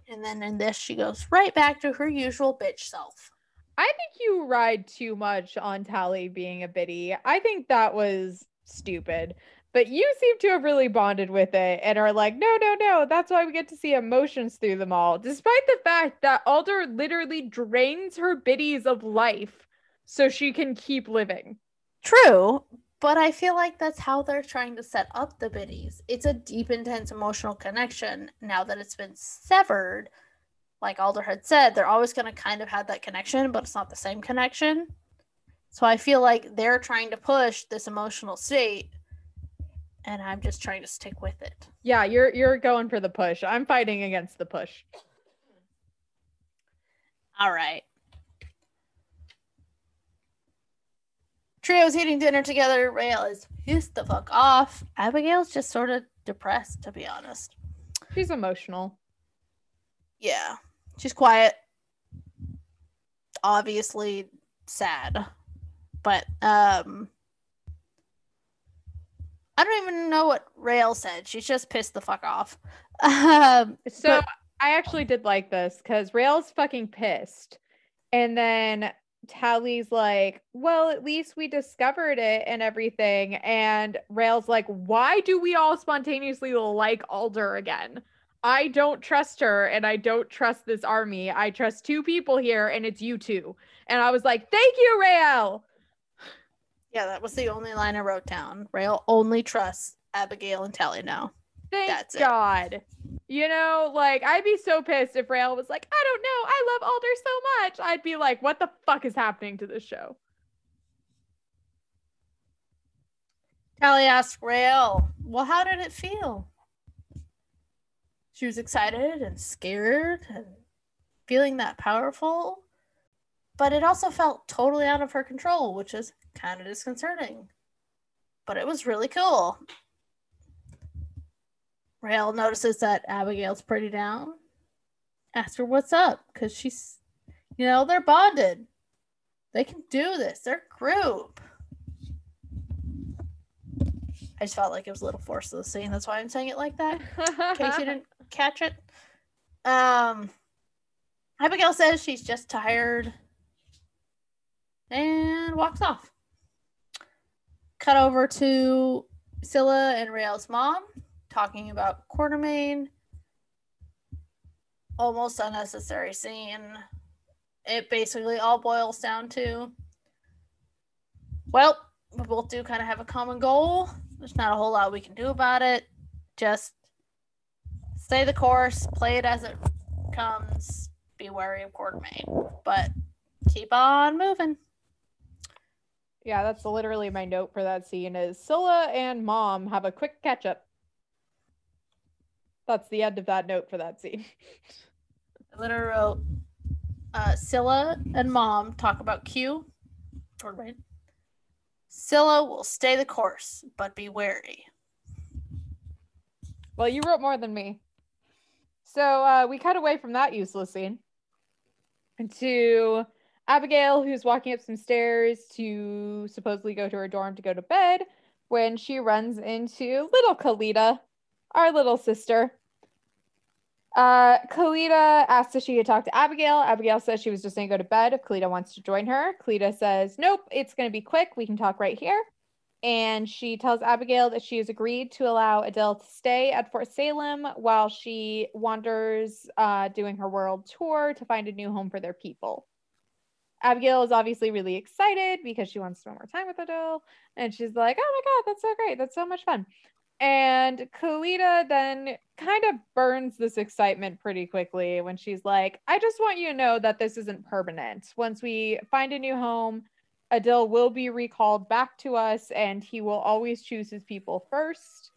And then in this, she goes right back to her usual bitch self. I think you ride too much on Tally being a biddy. I think that was stupid. But you seem to have really bonded with it and are like, no, no, no. That's why we get to see emotions through them all. Despite the fact that Alder literally drains her biddies of life so she can keep living. True, but I feel like that's how they're trying to set up the biddies. It's a deep, intense emotional connection. Now that it's been severed, like Alder had said, they're always going to kind of have that connection, but it's not the same connection. So I feel like they're trying to push this emotional state, and I'm just trying to stick with it. Yeah, you're you're going for the push. I'm fighting against the push. All right. Trio's eating dinner together. Raelle is pissed the fuck off. Abigail's just sort of depressed, to be honest. She's emotional. Yeah. She's quiet. Obviously sad. But um I don't even know what Raelle said. She's just pissed the fuck off. [LAUGHS] Um So But- I actually did like this because Raelle's fucking pissed. And then Tally's like, well, at least we discovered it and everything. And Raelle's like, why do we all spontaneously like Alder again? I don't trust her and I don't trust this army. I trust two people here and it's you two. And I was like, thank you, Raelle. Yeah, that was the only line I wrote down. Raelle only trusts Abigail and Tally now. Thank That's it. God. You know, like I'd be so pissed if Raelle was like, I don't know, I love Alder so much. I'd be like, what the fuck is happening to this show? Tally asked Raelle, Well, how did it feel? She was excited and scared and feeling that powerful, but it also felt totally out of her control, which is kind of disconcerting. But it was really cool. Raelle notices that Abigail's pretty down. Asks her what's up because she's, you know, they're bonded. They can do this. They're a group. I just felt like it was a little forced to the scene. That's why I'm saying it like that. In case you didn't [LAUGHS] catch it. Um, Abigail says she's just tired and walks off. Cut over to Scylla and Raelle's mom talking about Quartermaine. Almost unnecessary scene. It basically all boils down to well, we both do kind of have a common goal. There's not a whole lot we can do about it. Just stay the course, play it as it comes, be wary of Quartermaine, but keep on moving. Yeah, that's literally my note for that scene is Scylla and mom have a quick catch up. That's the end of that note for that scene. I literally wrote uh, Scylla and mom talk about Q. Quartermaine. Scylla will stay the course, but be wary. Well, you wrote more than me. So uh, we cut away from that useless scene to Abigail, who's walking up some stairs to supposedly go to her dorm to go to bed, when she runs into little Khalida, our little sister. Uh, Khalida asks if she could talk to Abigail. Abigail says she was just going to go to bed if Khalida wants to join her. Khalida says, Nope, it's going to be quick. We can talk right here. And she tells Abigail that she has agreed to allow Adil to stay at Fort Salem while she wanders uh, doing her world tour to find a new home for their people. Abigail is obviously really excited because she wants to spend more time with Adil. And she's like, oh my God, that's so great. That's so much fun. And Khalida then kind of burns this excitement pretty quickly when she's like, I just want you to know that this isn't permanent. Once we find a new home, Adil will be recalled back to us and he will always choose his people first,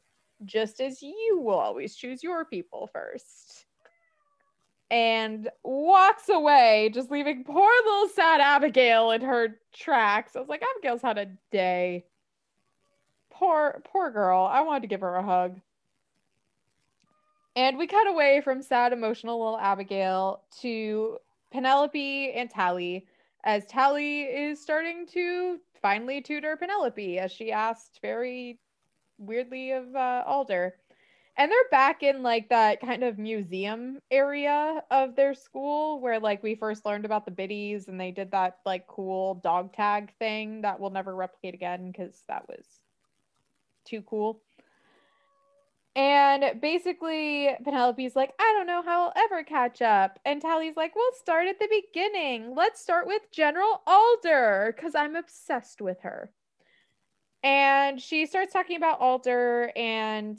just as you will always choose your people first. And walks away, just leaving poor little sad Abigail in her tracks. I was like, Abigail's had a day poor poor girl. I wanted to give her a hug. And we cut away from sad, emotional little Abigail to Penelope and Tally, as Tally is starting to finally tutor Penelope, as she asked very weirdly of uh, Alder. And they're back in like that kind of museum area of their school where like we first learned about the biddies and they did that like cool dog tag thing that we'll never replicate again because that was too cool. And basically, Penelope's like, I don't know how I'll ever catch up. And Tally's like, we'll start at the beginning. Let's start with General Alder, because I'm obsessed with her. And she starts talking about Alder, and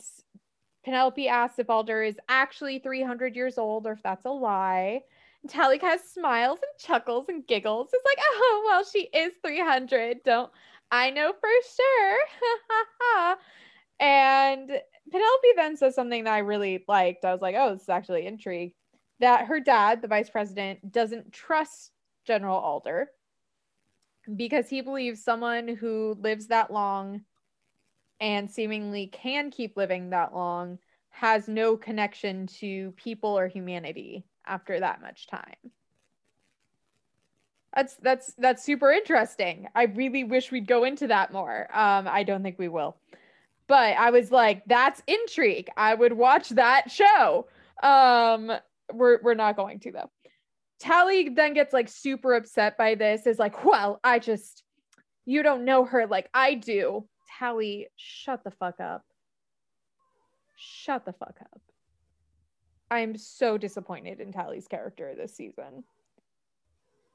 Penelope asks if Alder is actually 300 years old or if that's a lie. And of smiles and chuckles and giggles. It's like, oh, well, she is 300. Don't I know for sure. [LAUGHS] and Penelope then says something that I really liked. I was like, oh, this is actually intrigue. That her dad, the vice president, doesn't trust General Alder because he believes someone who lives that long and seemingly can keep living that long has no connection to people or humanity after that much time that's that's that's super interesting. I really wish we'd go into that more. Um, I don't think we will. But I was like, that's intrigue. I would watch that show. Um, we're we're not going to though. Tally then gets like super upset by this, is like, well, I just you don't know her like I do. Tally, shut the fuck up. Shut the fuck up. I'm so disappointed in Tally's character this season.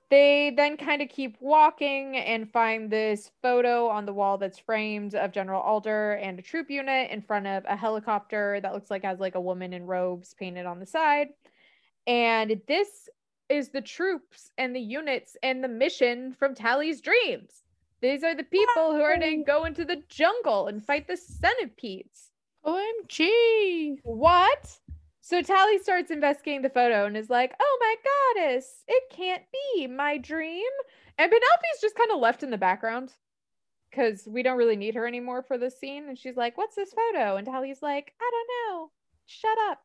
They then kind of keep walking and find this photo on the wall that's framed of General Alder and a troop unit in front of a helicopter that looks like has like a woman in robes painted on the side. And this is the troops and the units and the mission from Tally's dreams. These are the people who are going to go into the jungle and fight the centipedes. OMG. What? So Tally starts investigating the photo and is like, "Oh my goddess, it can't be my dream." And Penelope's just kind of left in the background because we don't really need her anymore for this scene. And she's like, "What's this photo?" And Tally's like, "I don't know. Shut up."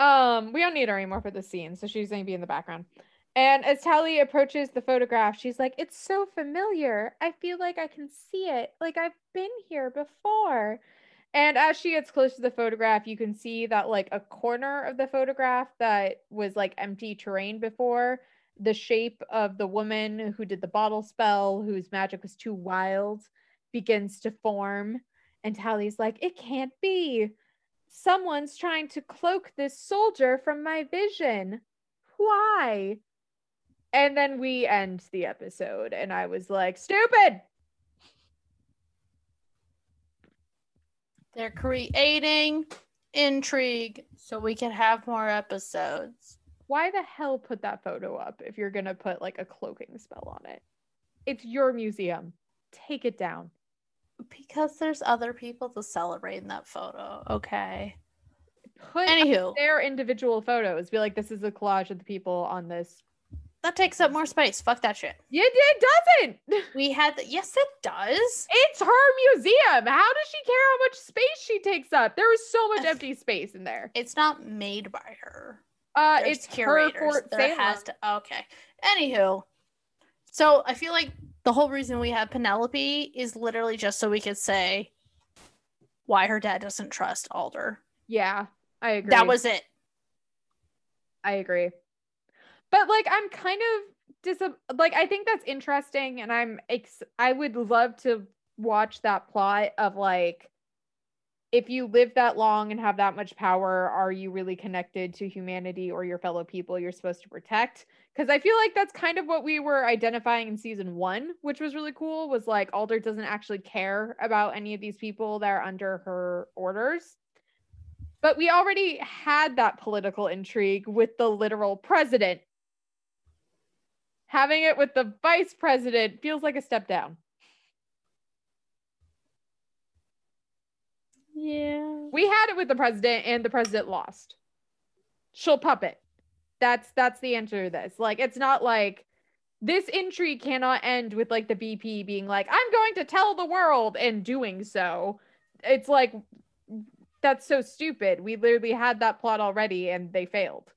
Um, we don't need her anymore for this scene, so she's gonna be in the background. And as Tally approaches the photograph, she's like, It's so familiar. I feel like I can see it. Like I've been here before. And as she gets close to the photograph, you can see that like a corner of the photograph that was like empty terrain before, the shape of the woman who did the bottle spell, whose magic was too wild, begins to form. And Tally's like, it can't be. Someone's trying to cloak this soldier from my vision. Why? And then we end the episode, and I was like, stupid. They're creating intrigue so we can have more episodes. Why the hell put that photo up if you're going to put like a cloaking spell on it? It's your museum. Take it down. Because there's other people to celebrate in that photo. Okay. Put Anywho. their individual photos. Be like, this is a collage of the people on this that takes up more space. Fuck that shit. Yeah, it doesn't. [LAUGHS] We had the, yes, it does. It's her museum. How does she care how much space she takes up? There is so much empty space in there. It's not made by her. Uh, There's it's curators. her Fort there Salem. has to. Okay. Anywho, so I feel like the whole reason we have Penelope is literally just so we could say why her dad doesn't trust Alder. Yeah, I agree. That was it. I agree. But like I'm kind of dis like I think that's interesting and I'm ex- I would love to watch that plot of like if you live that long and have that much power are you really connected to humanity or your fellow people you're supposed to protect because I feel like that's kind of what we were identifying in season 1 which was really cool was like Alder doesn't actually care about any of these people that are under her orders but we already had that political intrigue with the literal president. Having it with the vice president feels like a step down. Yeah. We had it with the president and the president lost. She'll puppet. That's that's the answer to this. Like it's not like this intrigue cannot end with like the BP being like, I'm going to tell the world and doing so. It's like that's so stupid. We literally had that plot already and they failed.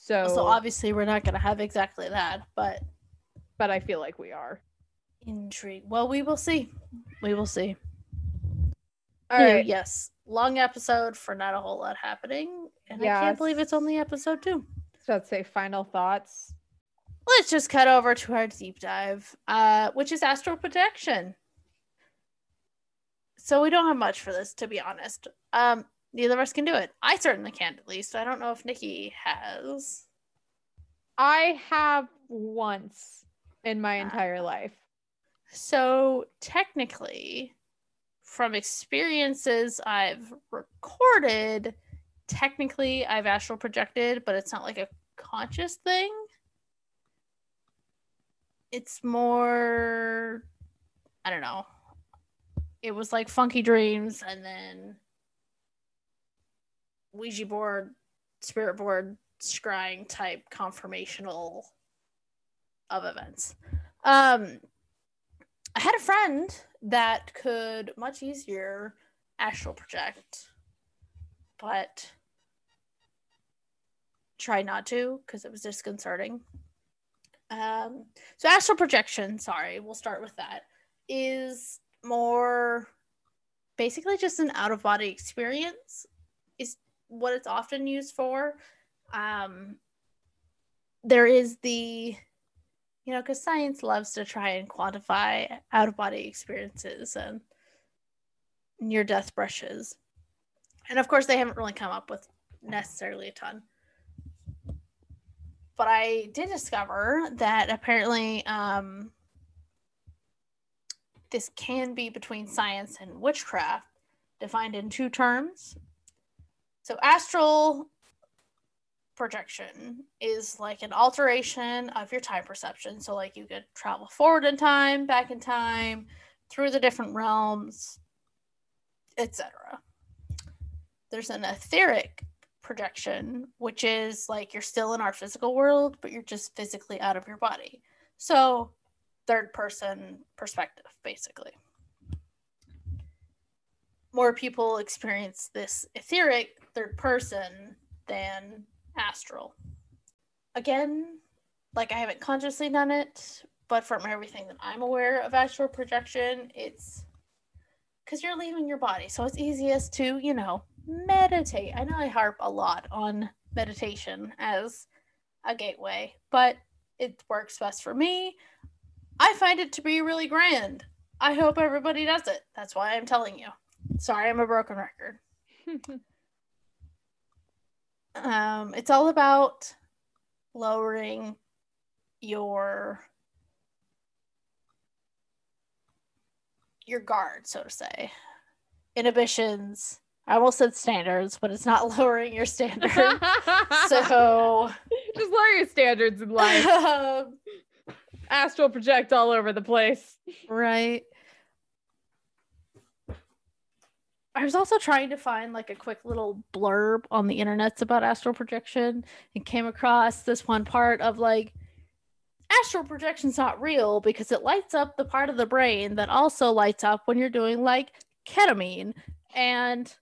So, So obviously we're not gonna have exactly that, but but I feel like we are. intrigue. Well, we will see. We will see. All right. Yes. Long episode for not a whole lot happening. And I can't believe it's only episode two. So let's say final thoughts. Let's just cut over to our deep dive, uh, which is astral protection. So we don't have much for this, to be honest. Um, neither of us can do it. I certainly can't, at least. I don't know if Nikki has. I have once in my Ah. entire life. So technically, from experiences I've recorded, technically I've astral projected, but it's not like a conscious thing. It's more, I don't know. It was like funky dreams and then Ouija board, spirit board, scrying type confirmational of events. Um, I had a friend that could much easier astral project, but try not to because it was disconcerting. Um, so astral projection, sorry, we'll start with that, is more basically just an out of body experience, what it's often used for. Um, there is the you know, because science loves to try and quantify out of body experiences and near death brushes. And of course, they haven't really come up with necessarily a ton. But I did discover that apparently um, this can be between science and witchcraft, defined in two terms. So, astral projection is like an alteration of your time perception. So, like, you could travel forward in time, back in time, through the different realms, etc. There's an etheric projection, which is like you're still in our physical world, but you're just physically out of your body. So, third person perspective, basically. More people experience this etheric third person than astral. Again, like I haven't consciously done it, but from everything that I'm aware of astral projection, it's because you're leaving your body. So it's easiest to, you know, meditate. I know I harp a lot on meditation as a gateway, but it works best for me. I find it to be really grand. I hope everybody does it. That's why I'm telling you. Sorry, I'm a broken record. [LAUGHS] Um, it's all about lowering your your guard, so to say. Inhibitions. I almost said standards, but it's not [LAUGHS] lowering your standards. [LAUGHS] so just lower your standards in life. um, Astral project all over the place. right. I was also trying to find like a quick little blurb on the internets about astral projection and came across this one part of like astral projection's not real because it lights up the part of the brain that also lights up when you're doing like ketamine and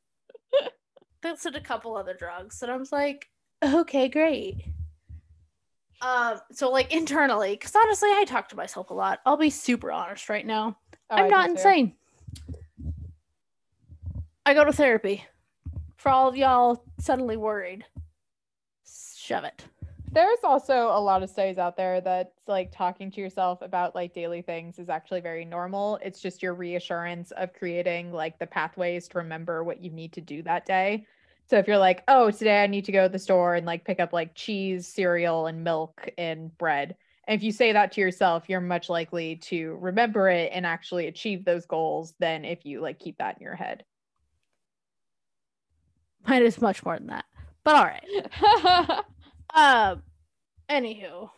[LAUGHS] listed a couple other drugs and I was like, okay, great. Um, so like internally, because honestly, I talk to myself a lot. I'll be super honest right now. Oh, I'm not insane too. I go to therapy. For all of y'all suddenly worried, shove it. There's also a lot of studies out there that's like talking to yourself about like daily things is actually very normal. It's just your reassurance of creating like the pathways to remember what you need to do that day. So if you're like, oh, today I need to go to the store and like pick up like cheese, cereal, and milk and bread. And if you say that to yourself, you're much likely to remember it and actually achieve those goals than if you like keep that in your head. Mine is much more than that. But all right. [LAUGHS] Um, anywho.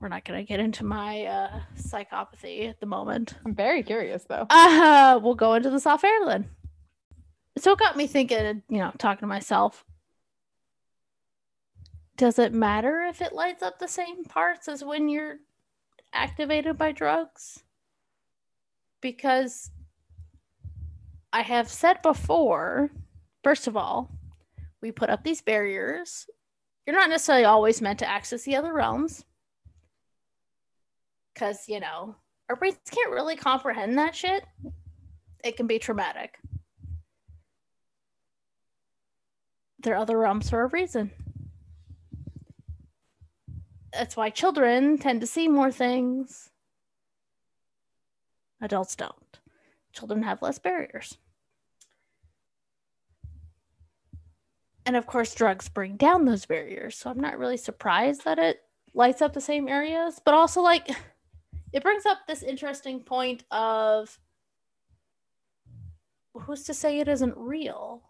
We're not gonna get into my uh psychopathy at the moment. I'm very curious though. Uh we'll go into the soft air then. So it got me thinking, you know, talking to myself. Does it matter if it lights up the same parts as when you're activated by drugs? Because I have said before, first of all, we put up these barriers. You're not necessarily always meant to access the other realms. Because, you know, our brains can't really comprehend that shit. It can be traumatic. There are other realms for a reason. That's why children tend to see more things. Adults don't. Children have less barriers. And of course, drugs bring down those barriers. So I'm not really surprised that it lights up the same areas, but also, like, it brings up this interesting point of who's to say it isn't real?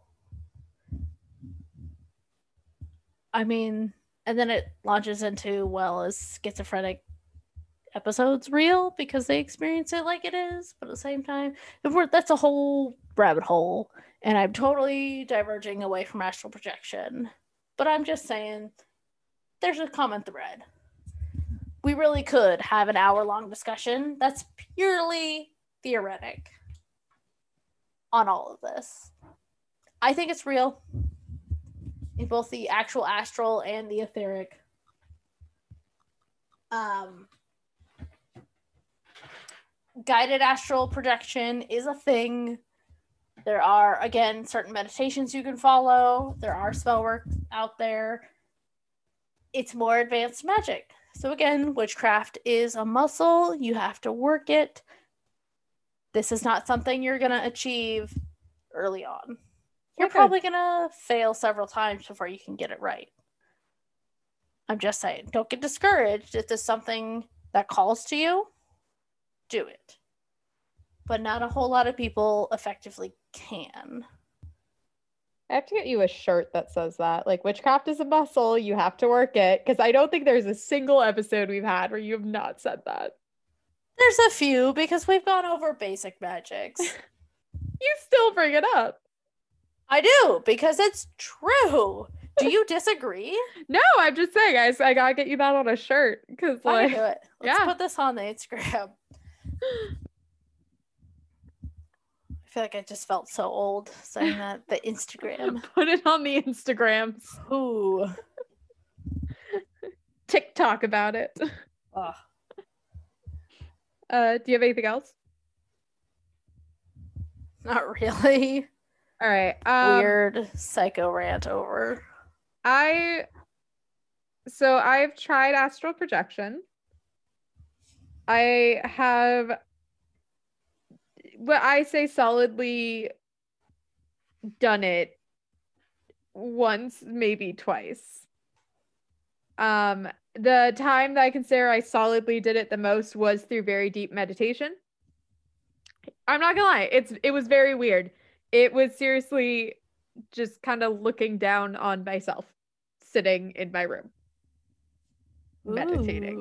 I mean, and then it launches into well, is schizophrenic episodes real because they experience it like it is, but at the same time, that's a whole rabbit hole, and I'm totally diverging away from astral projection. But I'm just saying, there's a common thread. We really could have an hour long discussion that's purely theoretic on all of this. I think it's real in both the actual astral and the etheric. Um, guided astral projection is a thing. There are, again, certain meditations you can follow. There are spell work out there. It's more advanced magic. So, again, witchcraft is a muscle. You have to work it. This is not something you're going to achieve early on. You're Okay. probably going to fail several times before you can get it right. I'm just saying, don't get discouraged. If there's something that calls to you, do it. But not a whole lot of people effectively can. I have to get you a shirt that says that. Like, witchcraft is a muscle. You have to work it. Because I don't think there's a single episode we've had where you have not said that. There's a few because we've gone over basic magics. [LAUGHS] You still bring it up. I do because it's true. Do you disagree? [LAUGHS] No, I'm just saying, guys, I gotta get you that on a shirt. Because, I like, can do it. Let's yeah. put this on the Instagram. I feel like I just felt so old saying that. The Instagram. [LAUGHS] put it on the Instagrams. Ooh. TikTok about it. Ugh. Uh, do you have anything else? Not really. All right. Um, Weird psycho rant over. I so I've tried astral projection. I have what I say solidly done it once, maybe twice. Um the time that I consider I solidly did it the most was through very deep meditation. I'm not gonna lie, it's it was very weird. It was seriously just kind of looking down on myself sitting in my room meditating.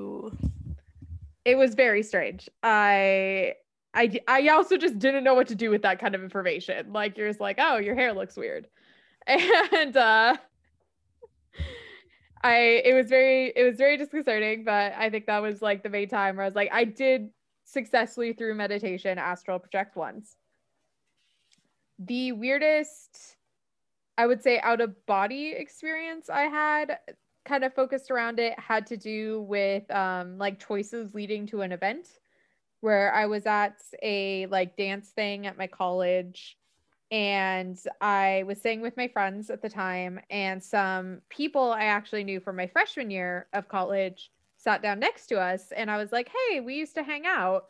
It was very strange. I I I also just didn't know what to do with that kind of information. Like you're just like oh your hair looks weird. [LAUGHS] And uh I it was very it was very disconcerting, but I think that was like the main time where I was like, I did successfully through meditation astral project once. The weirdest, I would say, out of body experience I had kind of focused around it had to do with um, like choices leading to an event where I was at a like dance thing at my college and I was staying with my friends at the time and some people I actually knew from my freshman year of college sat down next to us and I was like, "Hey, we used to hang out."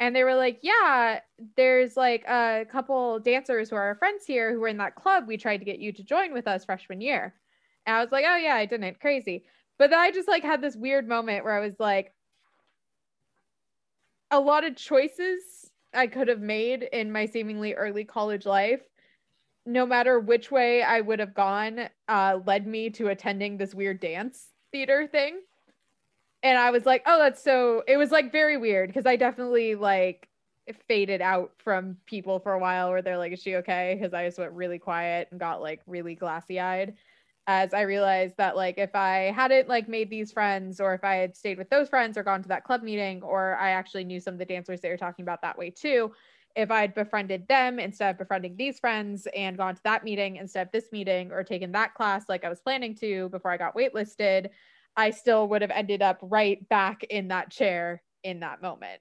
And they were like, "Yeah, there's like a couple dancers who are our friends here who were in that club we tried to get you to join with us freshman year." And I was like, "Oh yeah, I didn't. Crazy." But then I just like had this weird moment where I was like, a lot of choices I could have made in my seemingly early college life, no matter which way I would have gone, uh, led me to attending this weird dance theater thing. And I was like, oh, that's so, it was like very weird because I definitely like faded out from people for a while where they're like, is she okay? Because I just went really quiet and got like really glassy eyed as I realized that like if I hadn't like made these friends or if I had stayed with those friends or gone to that club meeting or I actually knew some of the dancers they were talking about that way too, if I had befriended them instead of befriending these friends and gone to that meeting instead of this meeting or taken that class like I was planning to before I got waitlisted, I still would have ended up right back in that chair in that moment.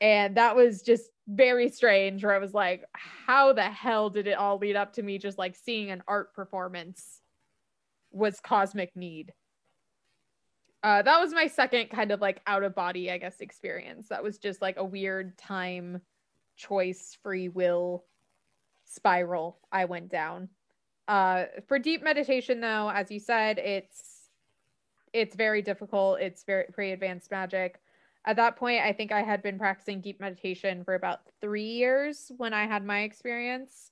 And that was just very strange where I was like, how the hell did it all lead up to me just like seeing an art performance was Cosmic Need. Uh, that was my second kind of like out of body, I guess, experience. That was just like a weird time choice, free will spiral I went down. Uh, for deep meditation, though, as you said, it's it's very difficult. It's very pretty advanced magic. At that point, I think I had been practicing deep meditation for about three years when I had my experience.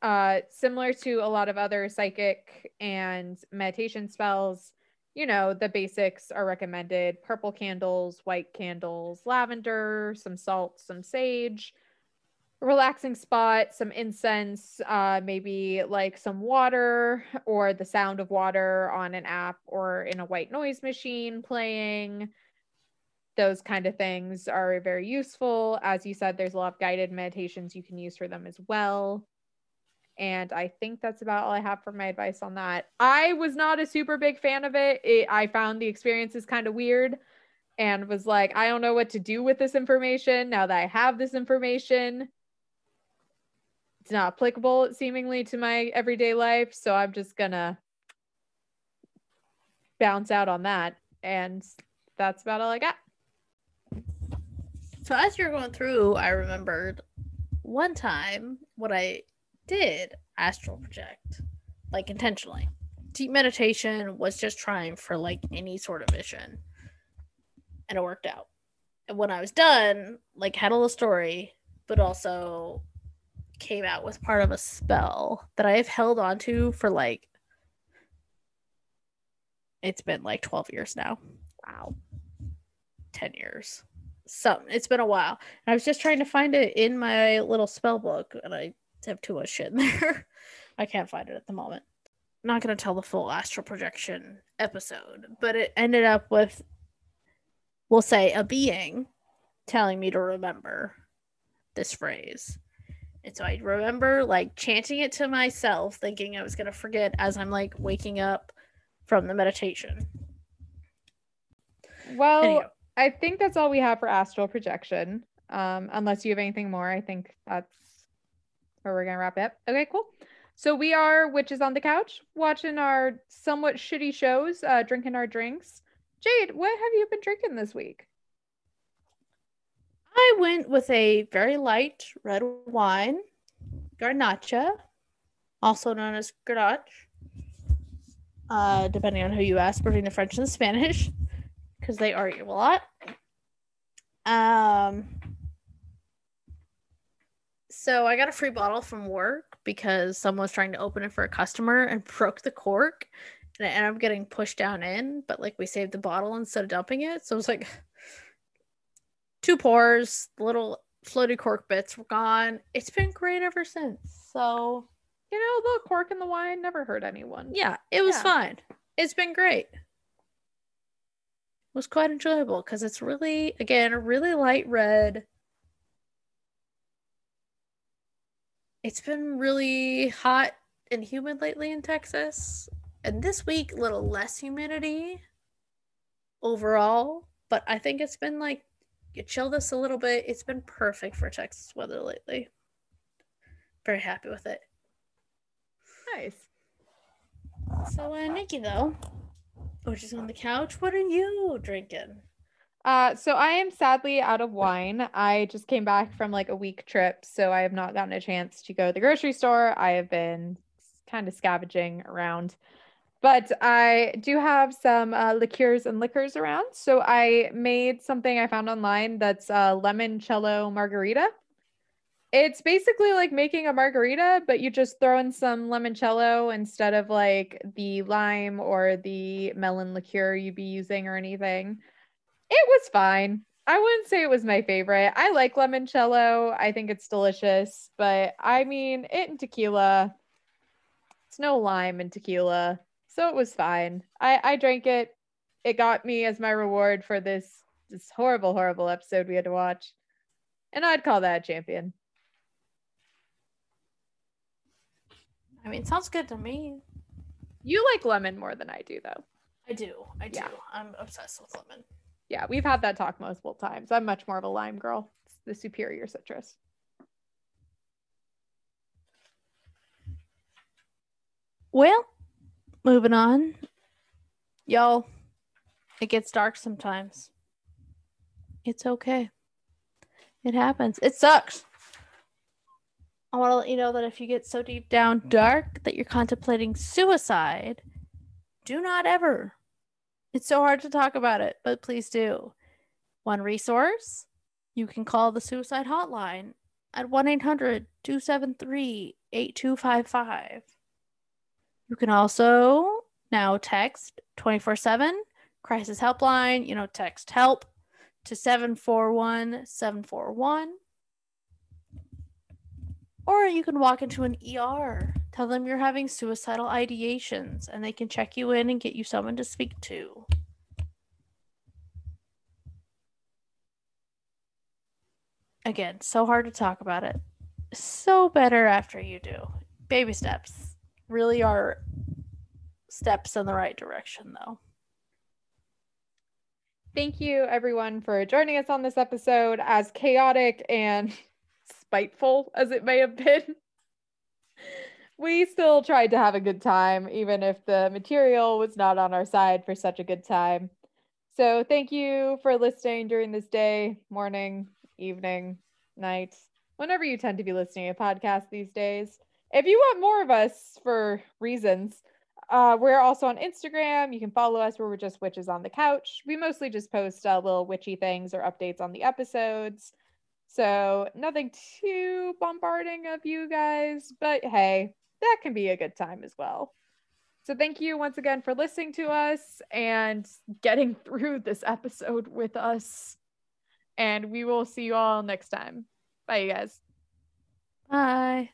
Uh, similar to a lot of other psychic and meditation spells, you know, the basics are recommended purple candles, white candles, lavender, some salt, some sage, relaxing spot, some incense, uh, maybe like some water or the sound of water on an app or in a white noise machine playing. Those kind of things are very useful. As you said, there's a lot of guided meditations you can use for them as well. And I think that's about all I have for my advice on that. I was not a super big fan of it. it I found the experiences kind of weird and was like, I don't know what to do with this information now that I have this information. It's not applicable seemingly to my everyday life. So I'm just gonna bounce out on that. And that's about all I got. So as you're going through, I remembered one time what I did astral project, like intentionally. Deep meditation was just trying for like any sort of vision, and it worked out. And when I was done, like had a little story, but also came out with part of a spell that I have held on to for like it's been like 12 years now. Wow. 10 years. Some it's been a while. And I was just trying to find it in my little spell book and I have too much shit in there. [LAUGHS] I can't find it at the moment. I'm not gonna tell the full astral projection episode, but it ended up with, we'll say, a being telling me to remember this phrase. And so I remember like chanting it to myself, thinking I was gonna forget as I'm like waking up from the meditation. Well, Anyhow. I think that's all we have for astral projection. Um, unless you have anything more, I think that's where we're gonna wrap it. Up. Okay, cool. So we are witches on the couch, watching our somewhat shitty shows, uh, drinking our drinks. Jade, what have you been drinking this week? I went with a very light red wine, Garnacha, also known as Grenache, uh, depending on who you ask, between the French and the Spanish, because they argue a lot. Um, so I got a free bottle from work because someone was trying to open it for a customer and [LAUGHS] broke the cork. And it ended up getting pushed down in, but like we saved the bottle instead of dumping it. So it was like [SIGHS] two pours, little floaty cork bits were gone. It's been great ever since. So you know, the cork in the wine never hurt anyone. Yeah, it was yeah. fine. It's been great. was quite enjoyable because it's really, again, a really light red. It's been really hot and humid lately in Texas. And this week, a little less humidity overall. But I think it's been like, you chill this a little bit. It's been perfect for Texas weather lately. Very happy with it. Nice. So, uh, Nikki, though, which is on the couch, what are you drinking? Uh, so I am sadly out of wine. I just came back from like a week trip, so I have not gotten a chance to go to the grocery store. I have been kind of scavenging around, but I do have some uh, liqueurs and liquors around. So I made something I found online that's a limoncello margarita. It's basically like making a margarita, but you just throw in some limoncello instead of like the lime or the melon liqueur you'd be using or anything. It was fine. I wouldn't say it was my favorite. I like limoncello. I think it's delicious, but I mean, it and tequila. It's no lime in tequila, so it was fine. I I drank it. It got me as my reward for this this horrible, horrible episode we had to watch, and I'd call that a champion. I mean, it sounds good to me. You like lemon more than I do, though. I do. I do. Yeah. I'm obsessed with lemon. Yeah, we've had that talk multiple times. I'm much more of a lime girl. It's the superior citrus. Well, moving on. Y'all, it gets dark sometimes. It's okay. It happens. It sucks. I want to let you know that if you get so deep down dark that you're contemplating suicide, do not ever. It's so hard to talk about it, but please do. One resource you can call the suicide hotline at 1 800 273 8255. You can also now text 24 7 crisis helpline, you know, text help to 741 741. Or you can walk into an ER, tell them you're having suicidal ideations, and they can check you in and get you someone to speak to. Again, so hard to talk about it. So better after you do. Baby steps really are steps in the right direction, though. Thank you, everyone, for joining us on this episode. As chaotic and [LAUGHS] spiteful as it may have been, we still tried to have a good time, even if the material was not on our side for such a good time. So, thank you for listening during this day, morning, evening, night, whenever you tend to be listening to podcasts these days. If you want more of us for reasons, uh, we're also on Instagram. You can follow us where we're just witches on the couch. We mostly just post uh, little witchy things or updates on the episodes. So nothing too bombarding of you guys, but hey, that can be a good time as well. So thank you once again for listening to us and getting [LAUGHS] through this episode with us. And we will see you all next time. Bye, you guys. Bye.